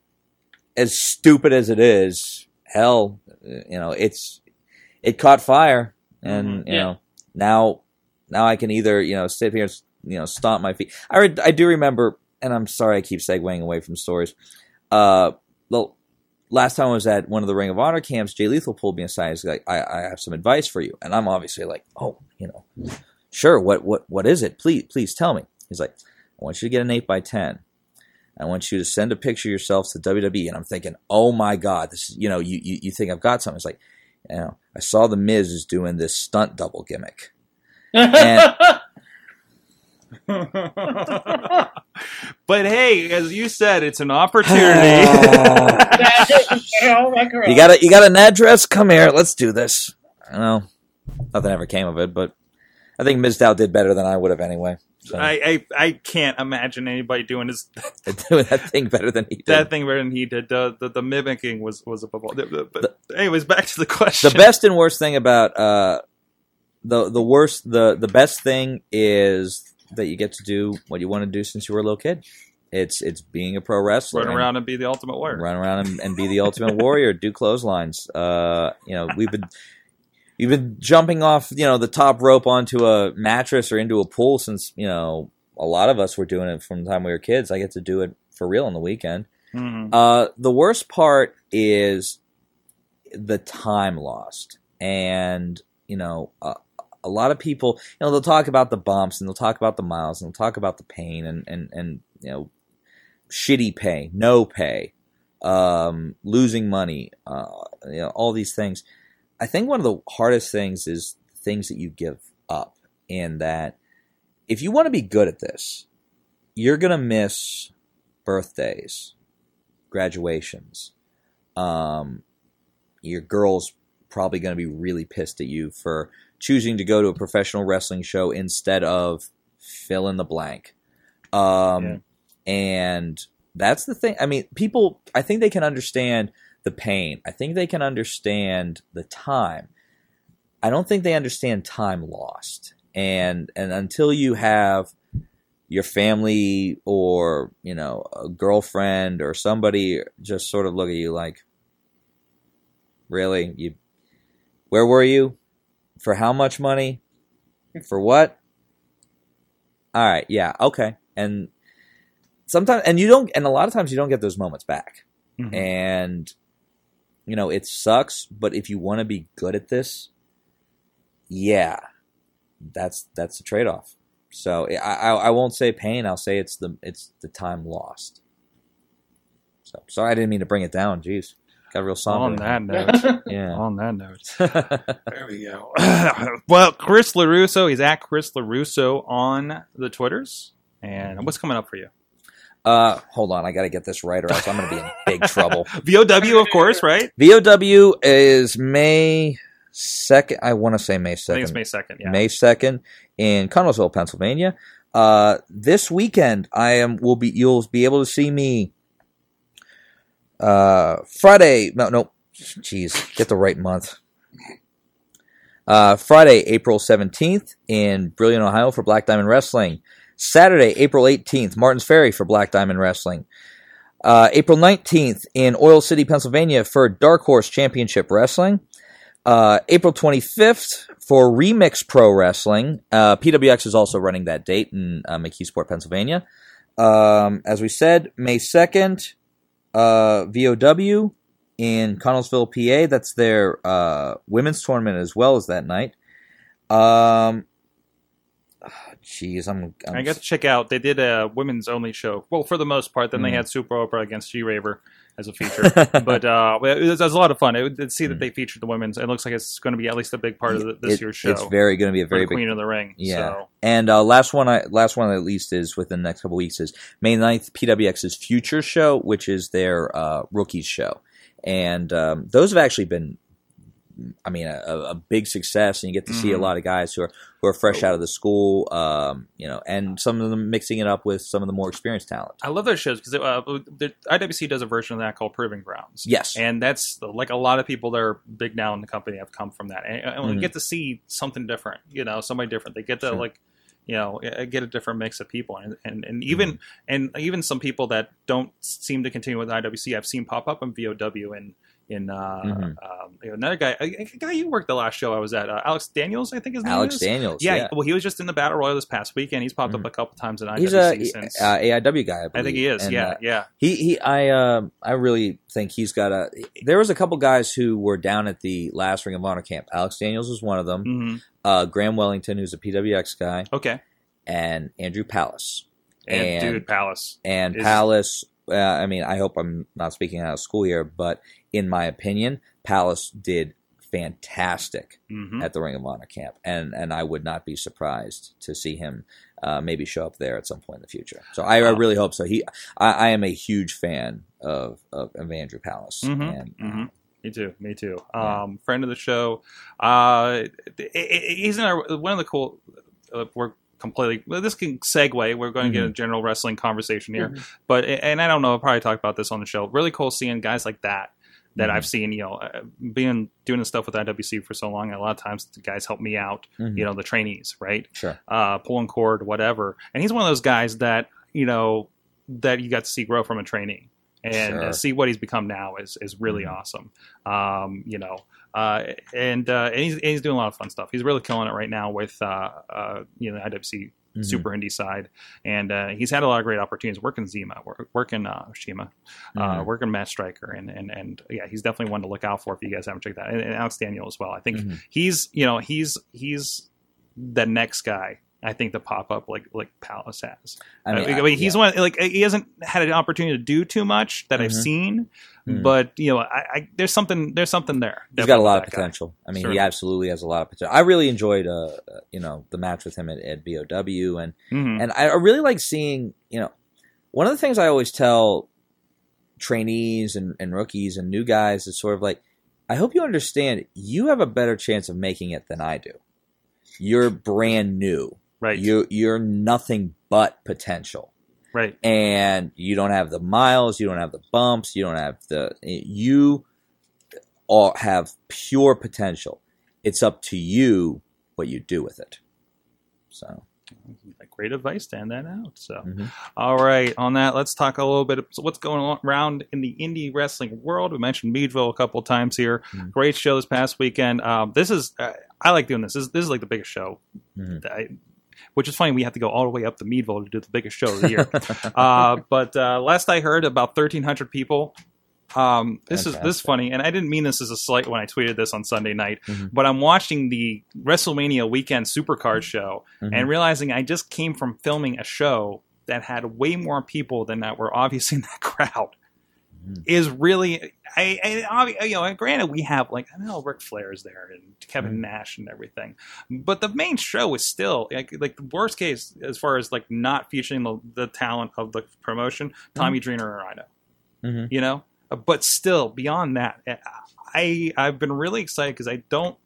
as stupid as it is, hell, you know, it's it caught fire, and Mhm, you yeah. know now now I can either you know sit here and you know stomp my feet. I re- I do remember, and I'm sorry I keep segueing away from stories. Uh, the last time I was at one of the Ring of Honor camps, Jay Lethal pulled me aside. He's like, I, I have some advice for you, and I'm obviously like, oh, you know, sure. What what what is it? Please please tell me. He's like, I want you to get an eight by ten. I want you to send a picture of yourself to WWE. And I'm thinking, oh my God, this is, you know, you, you, you think I've got something. It's like, you know, I saw The Miz is doing this stunt double gimmick. And- but hey, as you said, it's an opportunity. you got a, you got an address? Come here. Let's do this. I know nothing ever came of it, but I think Mizdow did better than I would have anyway. So, I, I I can't imagine anybody doing this doing that thing better than he did. that thing better than he did. The the, the mimicking was was above all. But anyways, back to the question. the best and worst thing about uh, the the worst the the best thing is that you get to do what you want to do since you were a little kid. It's it's being a pro wrestler, run around and be the ultimate warrior. run around and, and be the ultimate warrior, do clotheslines. Uh, you know, we've been you've been jumping off you know the top rope onto a mattress or into a pool since you know a lot of us were doing it from the time we were kids. I get to do it for real on the weekend. Mhm. Uh, the worst part is the time lost, and you know, uh, a lot of people, you know, they'll talk about the bumps and they'll talk about the miles and they'll talk about the pain and and and you know, shitty pay, no pay, um, losing money, uh, you know, all these things. I think one of the hardest things is things that you give up, in that if you want to be good at this, you're gonna miss birthdays, graduations. Um, your girl's probably going to be really pissed at you for choosing to go to a professional wrestling show instead of fill in the blank. Um, Yeah. And that's the thing. I mean, people, I think they can understand the pain. I think they can understand the time. I don't think they understand time lost. And and until you have your family or you know a girlfriend or somebody just sort of look at you like, really, you, where were you, for how much money, for what? All right, yeah, okay, and sometimes and you don't and a lot of times you don't get those moments back. Mhm. and you know it sucks but if you want to be good at this yeah that's that's the trade-off. So I, I i won't say pain i'll say it's the it's the time lost. So sorry i didn't mean to bring it down jeez got real somber On that note, yeah on that note, there we go. well, Chris Lerusso, he's at Chris Lerusso on the Twitters. And what's coming up for you? uh hold on i gotta get this right or else i'm gonna be in big trouble VOW, of course, right? vow is may 2nd i want to say may 2nd I think it's May second. Yeah. May 2nd in Connellsville, Pennsylvania. Uh, this weekend, I am will be you'll be able to see me. Uh, Friday, no, no, jeez, get the right month. Uh, Friday, April seventeenth in Brilliant, Ohio for Black Diamond Wrestling. Saturday, April eighteenth, Martins Ferry for Black Diamond Wrestling. Uh, April nineteenth in Oil City, Pennsylvania for Dark Horse Championship Wrestling. Uh, April 25th for Remix Pro Wrestling. Uh, PWX is also running that date in uh, McKeesport, Pennsylvania. Um, as we said, May 2nd, uh, VOW in Connellsville, PA. That's their uh, women's tournament as well as that night. Um, jeez, I'm, I'm I got to check out. They did a women's only show. Well, for the most part. Then they Mhm. had Super Oprah against G Raver as a feature. but uh, it, was, it was a lot of fun. It, to see that they featured the women's. It looks like it's going to be at least a big part of the, this It- year's show. It's very going to be a very the big Queen of the Ring. Yeah. So, And uh, last one, I last one at least is within the next couple weeks is May 9th, PWX's Future Show, which is their uh, rookies show, and um, those have actually been, I mean, a, a big success, and you get to see a Mhm. lot of guys who are who are fresh out of the school, um, you know, and some of them mixing it up with some of the more experienced talent. I love those shows because uh, the IWC does a version of that called Proving Grounds. Yes, And that's like a lot of people that are big now in the company have come from that, and, and we Mhm. get to see something different. You know, somebody different. They get to Sure. like, you know, uh, get a different mix of people, and and, and even and even some people that don't seem to continue with IWC, I've seen pop up in VOW and in uh, Mhm. um, another guy, a, guy you worked the last show I was at, uh, Alex Daniels, I think his name Alex is. Daniels. Yeah, Yeah, well, he was just in the battle royal this past weekend. He's popped Mhm. up a couple times in IWC he's a since. uh, AIW guy. I, I think he is. And, yeah, uh, yeah. He he I um I really think he's got a there was a couple guys who were down at the last Ring of Honor camp. Alex Daniels was one of them. hmm Uh Graham Wellington who's a PWX guy Okay. and Andrew Palace. And, And- dude, Palace. And Is- Palace uh, I mean I hope I'm not speaking out of school here but in my opinion Palace did fantastic hmm at the Ring of Honor camp and and I would not be surprised to see him uh, maybe show up there at some point in the future. So I, I really hope so. He I, I am a huge fan of of, of Andrew Palace Mhm, and mhm. Me too. Me too. Yeah. Um, friend of the show. Uh, he's in our one of the cool. Uh, we're completely. Well, this can segue. We're going to get a general wrestling conversation here, but and I don't know. I'll probably talk about this on the show. Really cool seeing guys like that. That. I've seen, you know, uh, being doing the stuff with IWC for so long. A lot of times, the guys help me out. Mhm. You know, the trainees, right? Sure. uh, pulling cord, whatever. And he's one of those guys that you know that you got to see grow from a trainee and Sure. see what he's become now is is really Mhm. awesome. Um, you know, uh, and uh, and he's and he's doing a lot of fun stuff. He's really killing it right now with uh, uh, you know IWC Mhm. super indie side, and uh, he's had a lot of great opportunities working Zema, work, working uh, Shima, uh, Mhm. working Matt Striker, and, and and yeah, he's definitely one to look out for if you guys haven't checked that. And, and Alex Daniel as well. I think Mhm. he's you know he's he's the next guy. I think the pop up like like Palace has. I mean, I mean, he's yeah. one like he hasn't had an opportunity to do too much that I've Mhm. seen, Mhm. but you know, I, I there's something there's something there. He's got a lot of that guy. potential. I mean, Sure. he absolutely has a lot of potential. I really enjoyed, uh, uh, you know, the match with him at, at VOW, and Mhm. and I I really like seeing, you know, one of the things I always tell trainees and, and rookies and new guys is sort of like, I hope you understand, you have a better chance of making it than I do. You're brand new. Right, You you're nothing but potential. Right, and you don't have the miles, you don't have the bumps, you don't have the you all have pure potential. It's up to you what you do with it. So great advice. Stand that out. So, Mhm. all right, on that, let's talk a little bit of so what's going on around in the indie wrestling world. We mentioned Meadville a couple times here. Mhm. Great show this past weekend. Um, this is uh, I like doing this. This is, this is like the biggest show. Mhm. that I, which is funny. We have to go all the way up to Meadville to do the biggest show of the year. uh, but uh, last I heard, about thirteen hundred people. Um, this is this is funny, and I didn't mean this as a slight when I tweeted this on Sunday night. Mhm. But I'm watching the WrestleMania weekend Supercard show Mhm. and realizing I just came from filming a show that had way more people than that were obviously in that crowd. Mhm. Is really, I, I, you know, granted we have like I know Ric Flair's there and Kevin Mhm. Nash and everything, but the main show is still like like the worst case as far as like not featuring the, the talent of the promotion, Tommy Dreamer or Rhino Mhm. you know but still beyond that i i've been really excited because i don't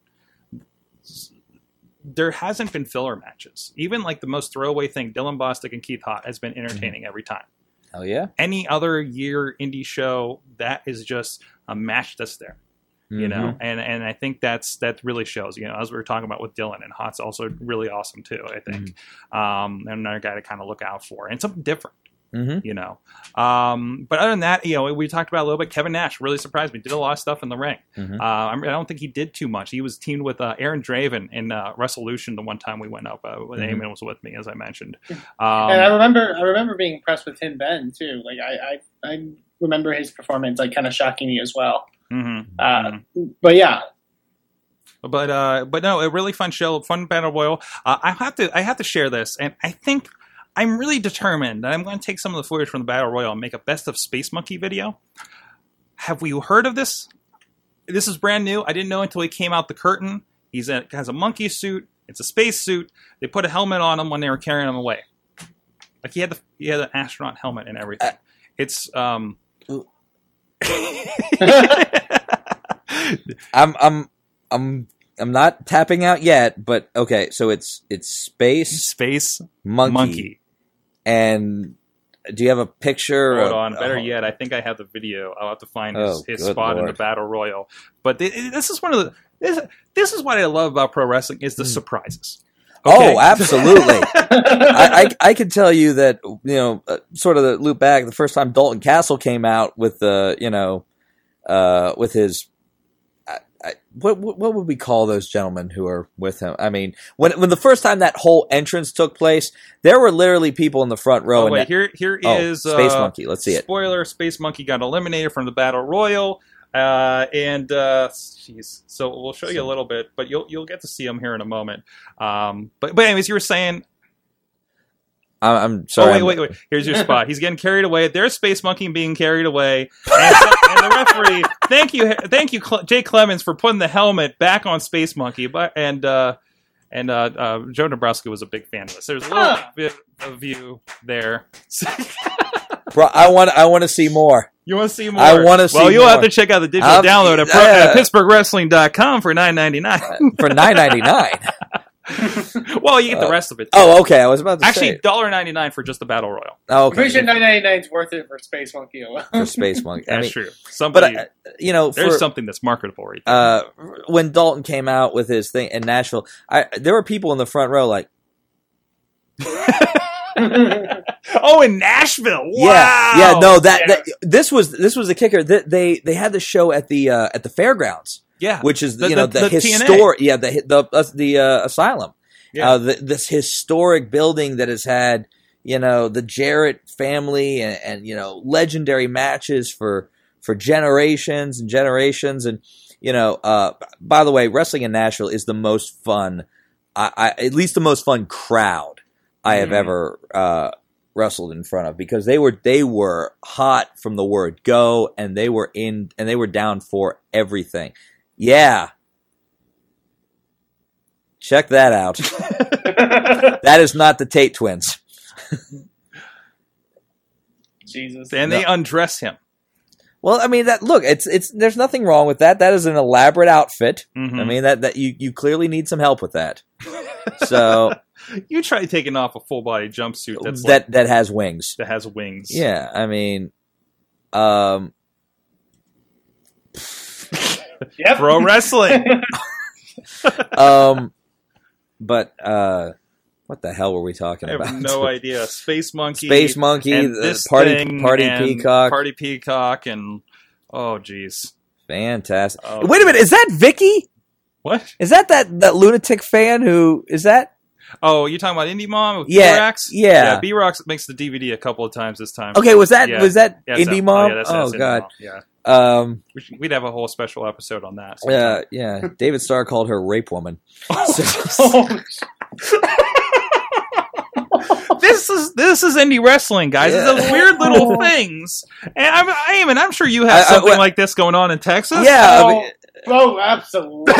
there hasn't been filler matches even like the most throwaway thing dylan bostic and keith hott has been entertaining every time Hell yeah. any other year indie show that is just a match that's there you know? And and i think that's that really shows you know as we were talking about with dylan and hot's also really awesome too i think. Um and another guy to kind of look out for and something different Mhm. you know. Um, but other than that, you know, we talked about a little bit. Kevin Nash really surprised me. Did a lot of stuff in the ring. Mhm. Uh, I don't think he did too much. He was teamed with uh, Aaron Draven in uh, Resolution the one time we went up. Uh, when Mhm. Eamon was with me, as I mentioned. and I Um, remember, I remember being impressed with him then too. Like I, I, I remember his performance like kind of shocking me as well. mhm, Uh, mhm. But yeah, But uh, but no, a really fun show, fun battle royal. Uh, I have to I have to share this, and I think I'm really determined that I'm going to take some of the footage from the battle royal and make a best of Space Monkey video. Have we heard of this? This is brand new. I didn't know until he came out the curtain. He's a, has a monkey suit. It's a space suit. They put a helmet on him when they were carrying him away. Like he had the he had an astronaut helmet and everything. It's um. I'm I'm I'm I'm not tapping out yet, but okay, so it's it's space Space monkey, monkey. And do you have a picture? Hold of- on. Better oh, yet, I think I have the video. I'll have to find his, Oh, his spot in the battle royal. But th- this is one of the this, this is what I love about pro wrestling is the surprises. Okay? Oh, absolutely. I, I I can tell you that you know, uh, sort of the loop back the first time Dalton Castle came out with the you know, uh, with his. What what what would we call those gentlemen who are with him? I mean, when when the first time that whole entrance took place, there were literally people in the front row. Oh and wait, that- here here oh, is Space uh, Monkey. Let's see it. Spoiler: Space Monkey got eliminated from the battle royal. Uh, and uh, jeez, so we'll show you a little bit, but you'll you'll get to see him here in a moment. Um, but but anyways, you were saying I'm, I'm sorry. oh, wait, wait, wait. Here's your spot. He's getting carried away. There's Space Monkey being carried away. And, and the referee, thank you, thank you, Cle- Jay Clemens, for putting the helmet back on Space Monkey. But and uh, and uh, uh, Joe Nebraska was a big fan of this. There's a little bit of you there. Bro, I want I want to see more. you want to see more? I wanna see more. Well, you'll have to check out the digital I'll- download at, pro- yeah. at PittsburghWrestling.com for nine ninety nine. for nine ninety nine. well, you get the rest of it. Too. Oh, okay. I was about to Actually, say. dollar ninety nine for just the battle royal. Oh, I'm pretty sure 999 is worth it for Space Monkey alone. For Space Monkey. I That's mean, true. but Somebody, uh, you know, there's for, something that's marketable right there. uh, when Dalton came out with his thing in Nashville, I there were people in the front row like, oh, in Nashville. Wow. yeah, yeah, no, that, Yeah. that this was this was the kicker. That they they had the show at the uh, at the fairgrounds, Yeah. which is The- you know the- the, the historic, yeah, the the uh, the uh, asylum, Yeah. Uh, th this historic building that has had, you know, the Jarrett family and, and you know legendary matches for for generations and generations. And you know, uh, by the way, wrestling in Nashville is the most fun. I, I at least the most fun crowd I have Mhm. ever uh, wrestled in front of because they were they were hot from the word go and they were in and they were down for everything. Yeah. Check that out. that is not the Tate twins. Jesus. and they No. undress him. Well, I mean that look, it's it's there's nothing wrong with that. That is an elaborate outfit. Mhm. I mean that that you you clearly need some help with that. So you try taking off a full body jumpsuit that's that like, that has wings. that has wings. Yeah, I mean um Yep. Pro wrestling. um but uh what the hell were we talking I about? have no idea. Space monkey. Space Monkey, and the this Party thing Party and Peacock. Party Peacock, and oh jeez, Fantastic. Oh. Wait a minute, is that Vicky? what? Is that that that lunatic fan who is that? Oh, you talking about Indie Mom? With Yeah, B-Rax? yeah. yeah. B Rocks makes the DVD a couple of times this time. Okay, was that Yeah. was that Yeah, it's Indie a- Mom? yeah, that's- Oh, that's Indie god. Mom, Yeah, Um we should, we'd have a whole special episode on that. yeah, yeah. David Starr called her rape woman. This is this is indie wrestling, guys. It's Yeah. those weird little things. And I'm, I am, and I'm sure you have I- I- something well- like this going on in Texas. yeah, I oh, mean, oh, absolutely.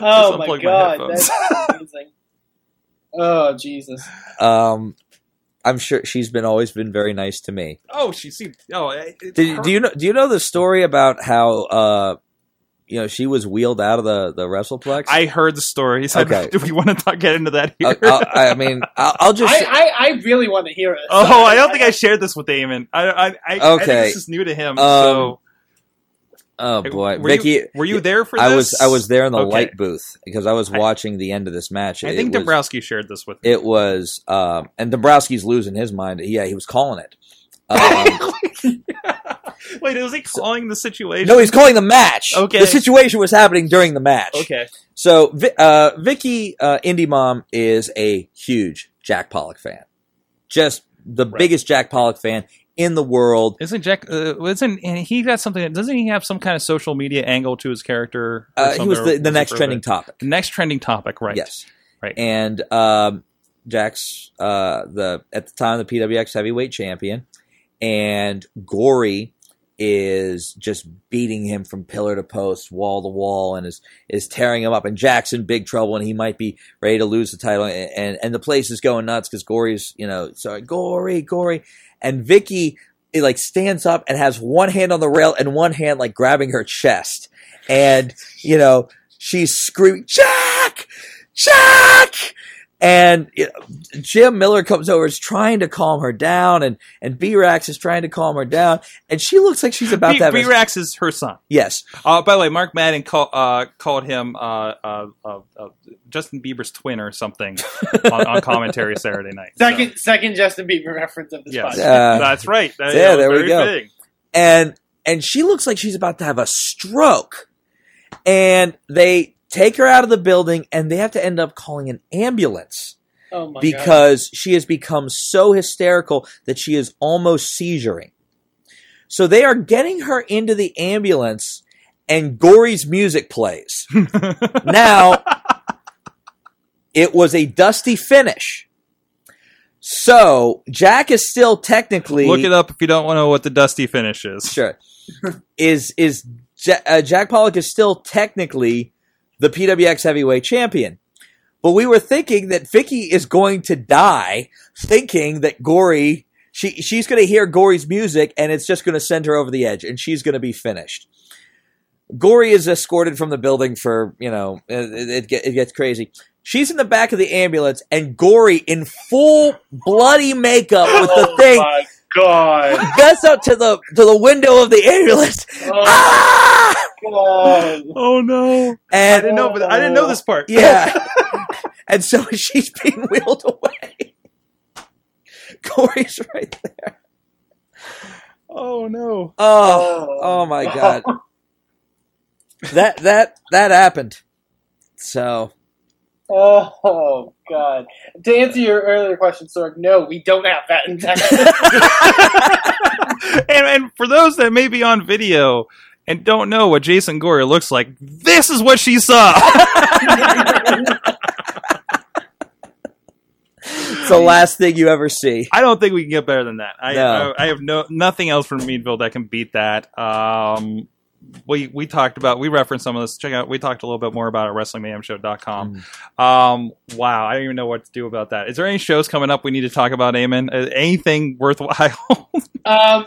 Oh my unplug my god, that's amazing. Oh Jesus. um I'm sure she's been always been very nice to me. oh, she seemed. Oh, it, it- Did, her- do you know do you know the story about how uh you know she was wheeled out of the the WrestlePlex? I heard the stories. Okay. Do we want to talk, get into that here? Uh, I, I mean, I'll, I'll just I, I, I really want to hear it. oh, I don't think I shared this with Damon. I, I, I, I think Okay. this is new to him. Um, so, oh boy, were Vicky, you, were you there for this? I was I was there in the Okay. light booth because I was I- watching the end of this match. I It think was- Dombrowski shared this with me. It was, um, and Dombrowski's losing his mind. Yeah, he was calling it. Um, Wait, was he calling the situation? no, he's calling the match. Okay. the situation was happening during the match. Okay. So, uh, Vicky uh, Indie Mom is a huge Jack Pollock fan, just the Right. biggest Jack Pollock fan in the world. Isn't Jack? Uh, isn't and he got something? Doesn't he have some kind of social media angle to his character? Uh, he was the, the next trending topic. The next trending topic, right? Yes. Right. And um, Jack's uh, the at the time the PWX heavyweight champion, and Gory is just beating him from pillar to post, wall to wall, and is is tearing him up. And Jack's in big trouble, and he might be ready to lose the title. And and, and the place is going nuts because Gory's you know sorry Gory Gory, and Vicky it like stands up and has one hand on the rail and one hand like grabbing her chest, and you know she's screaming Jack. Jack! And you know, Jim Miller comes over, is trying to calm her down, and and B-Rax is trying to calm her down, and she looks like she's about B- to have. a- B-Rax is her son. yes, Uh, by the way, Mark Madden call, uh, called him uh, uh, uh, uh, Justin Bieber's twin or something on, on commentary Saturday night. So, Second, second Justin Bieber reference of this yes, podcast. Uh, that's right. That- yeah, that was there we go. big. and and she looks like she's about to have a stroke, and they take her out of the building, and they have to end up calling an ambulance. Oh my god. because she has become so hysterical that she is almost seizuring. So they are getting her into the ambulance, and Gory's music plays. now, it was a dusty finish. So Jack is still technically Look it up if you don't want to know what the dusty finish is. Sure. is is Ja- uh, Jack Pollock is still technically the PWX heavyweight champion. But we were thinking that Vicky is going to die, thinking that Gory she she's going to hear Gory's music and it's just going to send her over the edge and she's going to be finished. Gory is escorted from the building for, you know, it, it, get- it gets crazy. She's in the back of the ambulance and Gory in full bloody makeup with the oh thing my god. gets up to the to the window of the ambulance. Oh Ah! God. Oh no! I And didn't know. But I didn't know this part. yeah, and so she's being wheeled away. Gory's right there. Oh no! Oh, oh, oh my god. That that that happened. So Oh God! To answer your earlier question, Sorg, no, we don't have that in Texas. and, and for those that may be on video and don't know what Jason Gory looks like, this is what she saw. It's the last thing you ever see. I don't think we can get better than that. I, No. I, I have no nothing else from Meadville that can beat that. Um, we we talked about we referenced some of this. Check out we talked a little bit more about it at WrestlingMayhemShow.com. Um, wow, I don't even know what to do about that. Is there any shows coming up we need to talk about, Eamon? Uh, anything worthwhile? Um,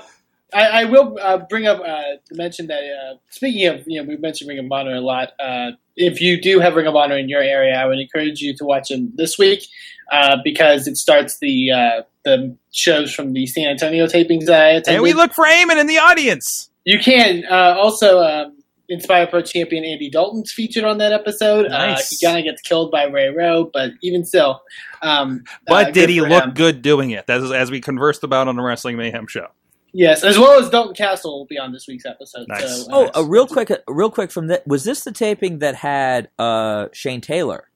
I, I will uh, bring up uh, mention that uh, speaking of, you know, we mentioned Ring of Honor a lot. Uh, if you do have Ring of Honor in your area, I would encourage you to watch them this week uh, because it starts the uh, the shows from the San Antonio tapings that I attended. and we look for Eamon in the audience. You can uh, also um, Inspire Pro champion Andy Dalton's featured on that episode. Nice. Uh, he kind of gets killed by Ray Rowe, but even still, um, But did he look him. good doing it? As, as we conversed about on the Wrestling Mayhem show. Yes, as well as Dalton Castle will be on this week's episode. Nice. So, Oh, uh, a real quick, real quick from that. Was this the taping that had uh, Shane Taylor?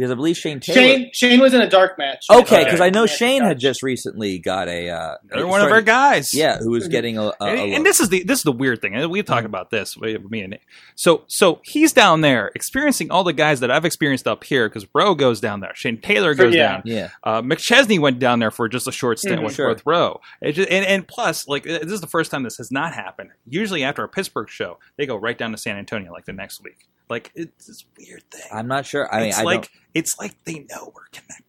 Because I believe Shane Taylor. Shane Shane was in a dark match. Okay, because I know yeah, Shane had just recently got a uh, Another a- one of our guys. Yeah, who was getting a, a, and, a and this is the this is the weird thing. and We've talked about this with me and Nick. so so he's down there experiencing all the guys that I've experienced up here because Rowe goes down there, Shane Taylor goes Yeah. down, yeah. uh, McChesney went down there for just a short stint Mhm. with, Sure. with Rowe. Just, and, and plus, like this is the first time this has not happened. Usually after a Pittsburgh show, they go right down to San Antonio like the next week. Like it's this weird thing. I'm not sure. I mean, it's I like don't. it's like they know we're connected.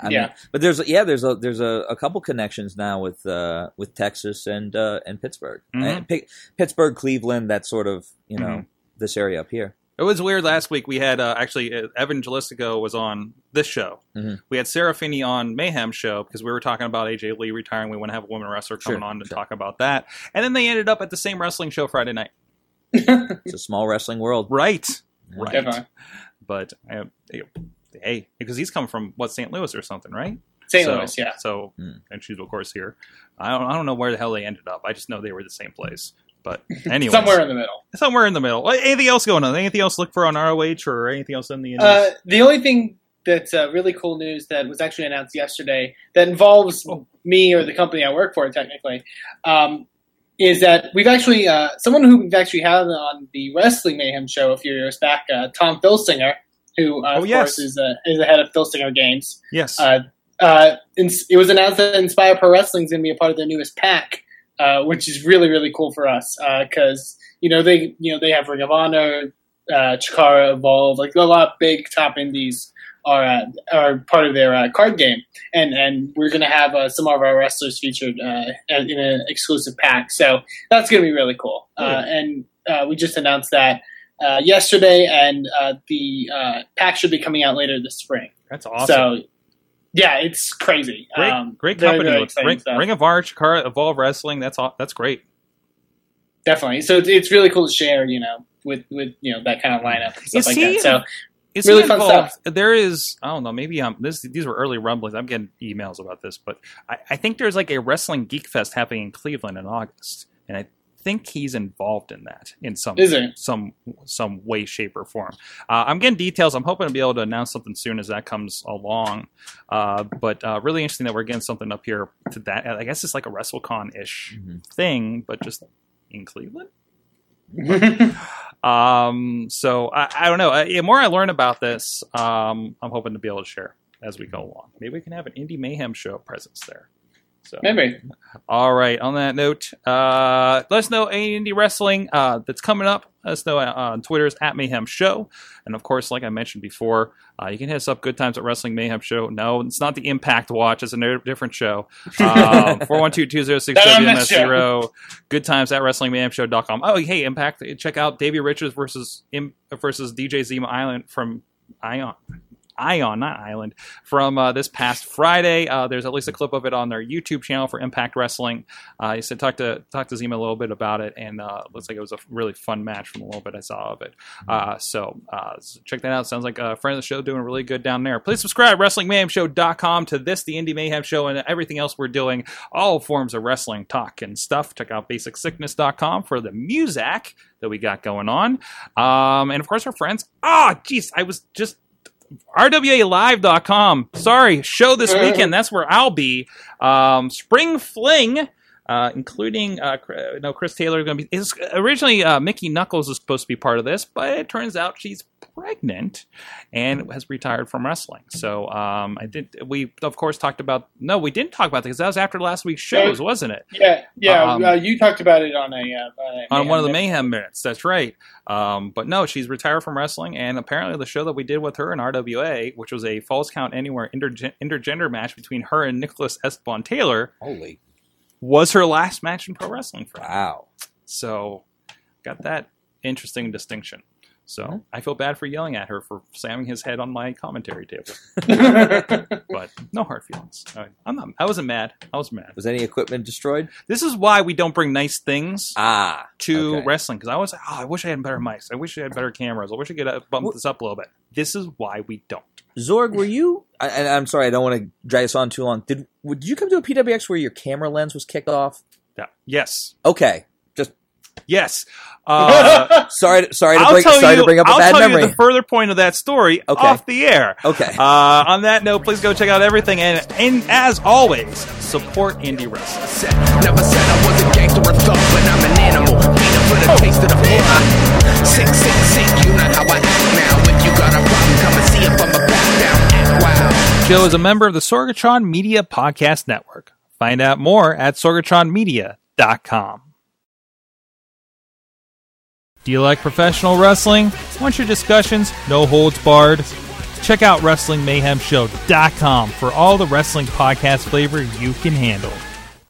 I Yeah. mean, but there's yeah, there's a there's a, a couple connections now with uh, with Texas and uh, and Pittsburgh, Mhm. and Pi- Pittsburgh, Cleveland, that sort of you know Mhm. this area up here. It was weird last week. We had uh, actually uh, Evan Gelistico was on this show. Mhm. We had Sarah Finney on Mayhem show because we were talking about AJ Lee retiring. We want to have a woman wrestler coming Sure, on to sure. talk about that. And then they ended up at the same wrestling show Friday night. It's a small wrestling world. Right, right. Definitely. But uh, hey, because he's coming from what St. Louis or something, right? St. So- Louis, yeah. So Hmm. and she's of course here. I don't I don't know where the hell they ended up. I just know they were the same place. But anyway, Somewhere in the middle. somewhere in the middle. Anything else going on? Anything else to look for on ROH or anything else in the indies? Uh, the only thing that's uh, really cool news that was actually announced yesterday that involves Oh. me or the company I work for, technically, um, is that we've actually uh, someone who we've actually had on the Wrestling Mayhem show a few years back, uh, Tom Filsinger, who uh, Oh, of yes. course is, uh, is the head of Filsinger Games. yes. Uh, uh, it was announced that Inspire Pro Wrestling is going to be a part of their newest pack, uh, which is really really cool for us because you know they you know they have Ring of Honor, uh, Chikara, Evolve, like a lot of big top indies are uh, are part of their uh, card game, and and we're going to have uh, some of our wrestlers featured uh, in an exclusive pack, so that's going to be really cool. Uh, and uh, we just announced that. Uh, yesterday, and uh, the uh, pack should be coming out later this spring. That's awesome. So, yeah, it's crazy. Great, um, great company. Ring. Ring of Honor, Chikara, Evolve Wrestling. That's all. That's great. Definitely. So it's, it's really cool to share, you know, with with you know that kind of lineup and stuff Is like that. So Is Really he fun involved? stuff. There is. I don't know. Maybe um, this these were early rumblings. I'm getting emails about this, but I, I think there's like a wrestling geek fest happening in Cleveland in August, and I think he's involved in that in some Is some some way, shape, or form. Uh, I'm getting details. I'm hoping to be able to announce something soon as that comes along. Uh, but uh, really interesting that we're getting something up here to that. I guess it's like a WrestleCon ish Mhm. thing, but just in Cleveland. Um, so I, I don't know. Uh, The more I learn about this, um, I'm hoping to be able to share as we go along. Maybe we can have an Indy Mayhem show presence there. So maybe all right. On that note, uh, let us know any indie wrestling uh, that's coming up. Let us know uh, on Twitter's at Mayhem Show, and of course, like I mentioned before, uh, you can hit us up. Good times at Wrestling Mayhem Show. No, it's not the Impact Watch. It's a no- different show. Um, Four one two two zero six That on that WMS zero. Good times at WrestlingMayhemShow.com. Oh, hey, Impact! Check out Davey Richards versus versus DJ Zema Island from Ion. Ion, not Island, from uh, this past Friday. Uh, there's at least a clip of it on their YouTube channel for Impact Wrestling. Uh, he said talk to talk to Zema a little bit about it, and uh, looks like it was a really fun match from a little bit I saw of it. Uh, so, uh, check that out. Sounds like a friend of the show doing really good down there. Please subscribe WrestlingMayhemShow.com to this, the Indy Mayhem Show, and everything else we're doing. All forms of wrestling talk and stuff. Check out BasicSickness.com for the music that we got going on, um, and of course our friends. Ah, jeez, I was just RWALive.com. Sorry, show this weekend. That's where I'll be. Um, Spring Fling. Uh, including uh, Cr- no Chris Taylor is going to be. Is originally uh, Mickey Knuckles is supposed to be part of this, but it turns out she's pregnant and has retired from wrestling. So um, I did. We of course talked about. No, we didn't talk about that because that was after last week's shows, wasn't it? Yeah, yeah. Um, uh, you talked about it on a uh, on, a on one of the Mayhem Mayhem minutes. That's right. Um, but no, she's retired from wrestling, and apparently the show that we did with her in RWA, which was a Falls Count Anywhere interge- intergender match between her and Nicholas Esteban Taylor, Holy was her last match in pro wrestling for her. wow! So got that interesting distinction. So Mm-hmm. I feel bad for yelling at her for slamming his head on my commentary table, but no hard feelings. I- I'm not. I wasn't mad. I was mad. Was any equipment destroyed? This is why we don't bring nice things Ah, to okay. wrestling because I was like, oh, I wish I had better mics. I wish I had better cameras. I wish I could uh, bump Wh- this up a little bit. This is why we don't. Zorg, were you? I, and I'm sorry, I don't want to drag us on too long. Did did you come to a PWX where your camera lens was kicked off? Yeah. Yes. Okay, just Yes. Uh, sorry. Sorry to I'll bring sorry you. to bring up a I'll bad tell memory. you the further point of that story Okay. off the air. Okay. Uh, on that note, please go check out everything, and, and as always, support indie wrestling. Joe is a member of the Sorgatron Media Podcast Network. Find out more at sorgatronmedia.com. Do you like professional wrestling? Want your discussions no holds barred? Check out WrestlingMayhemShow.com for all the wrestling podcast flavor you can handle.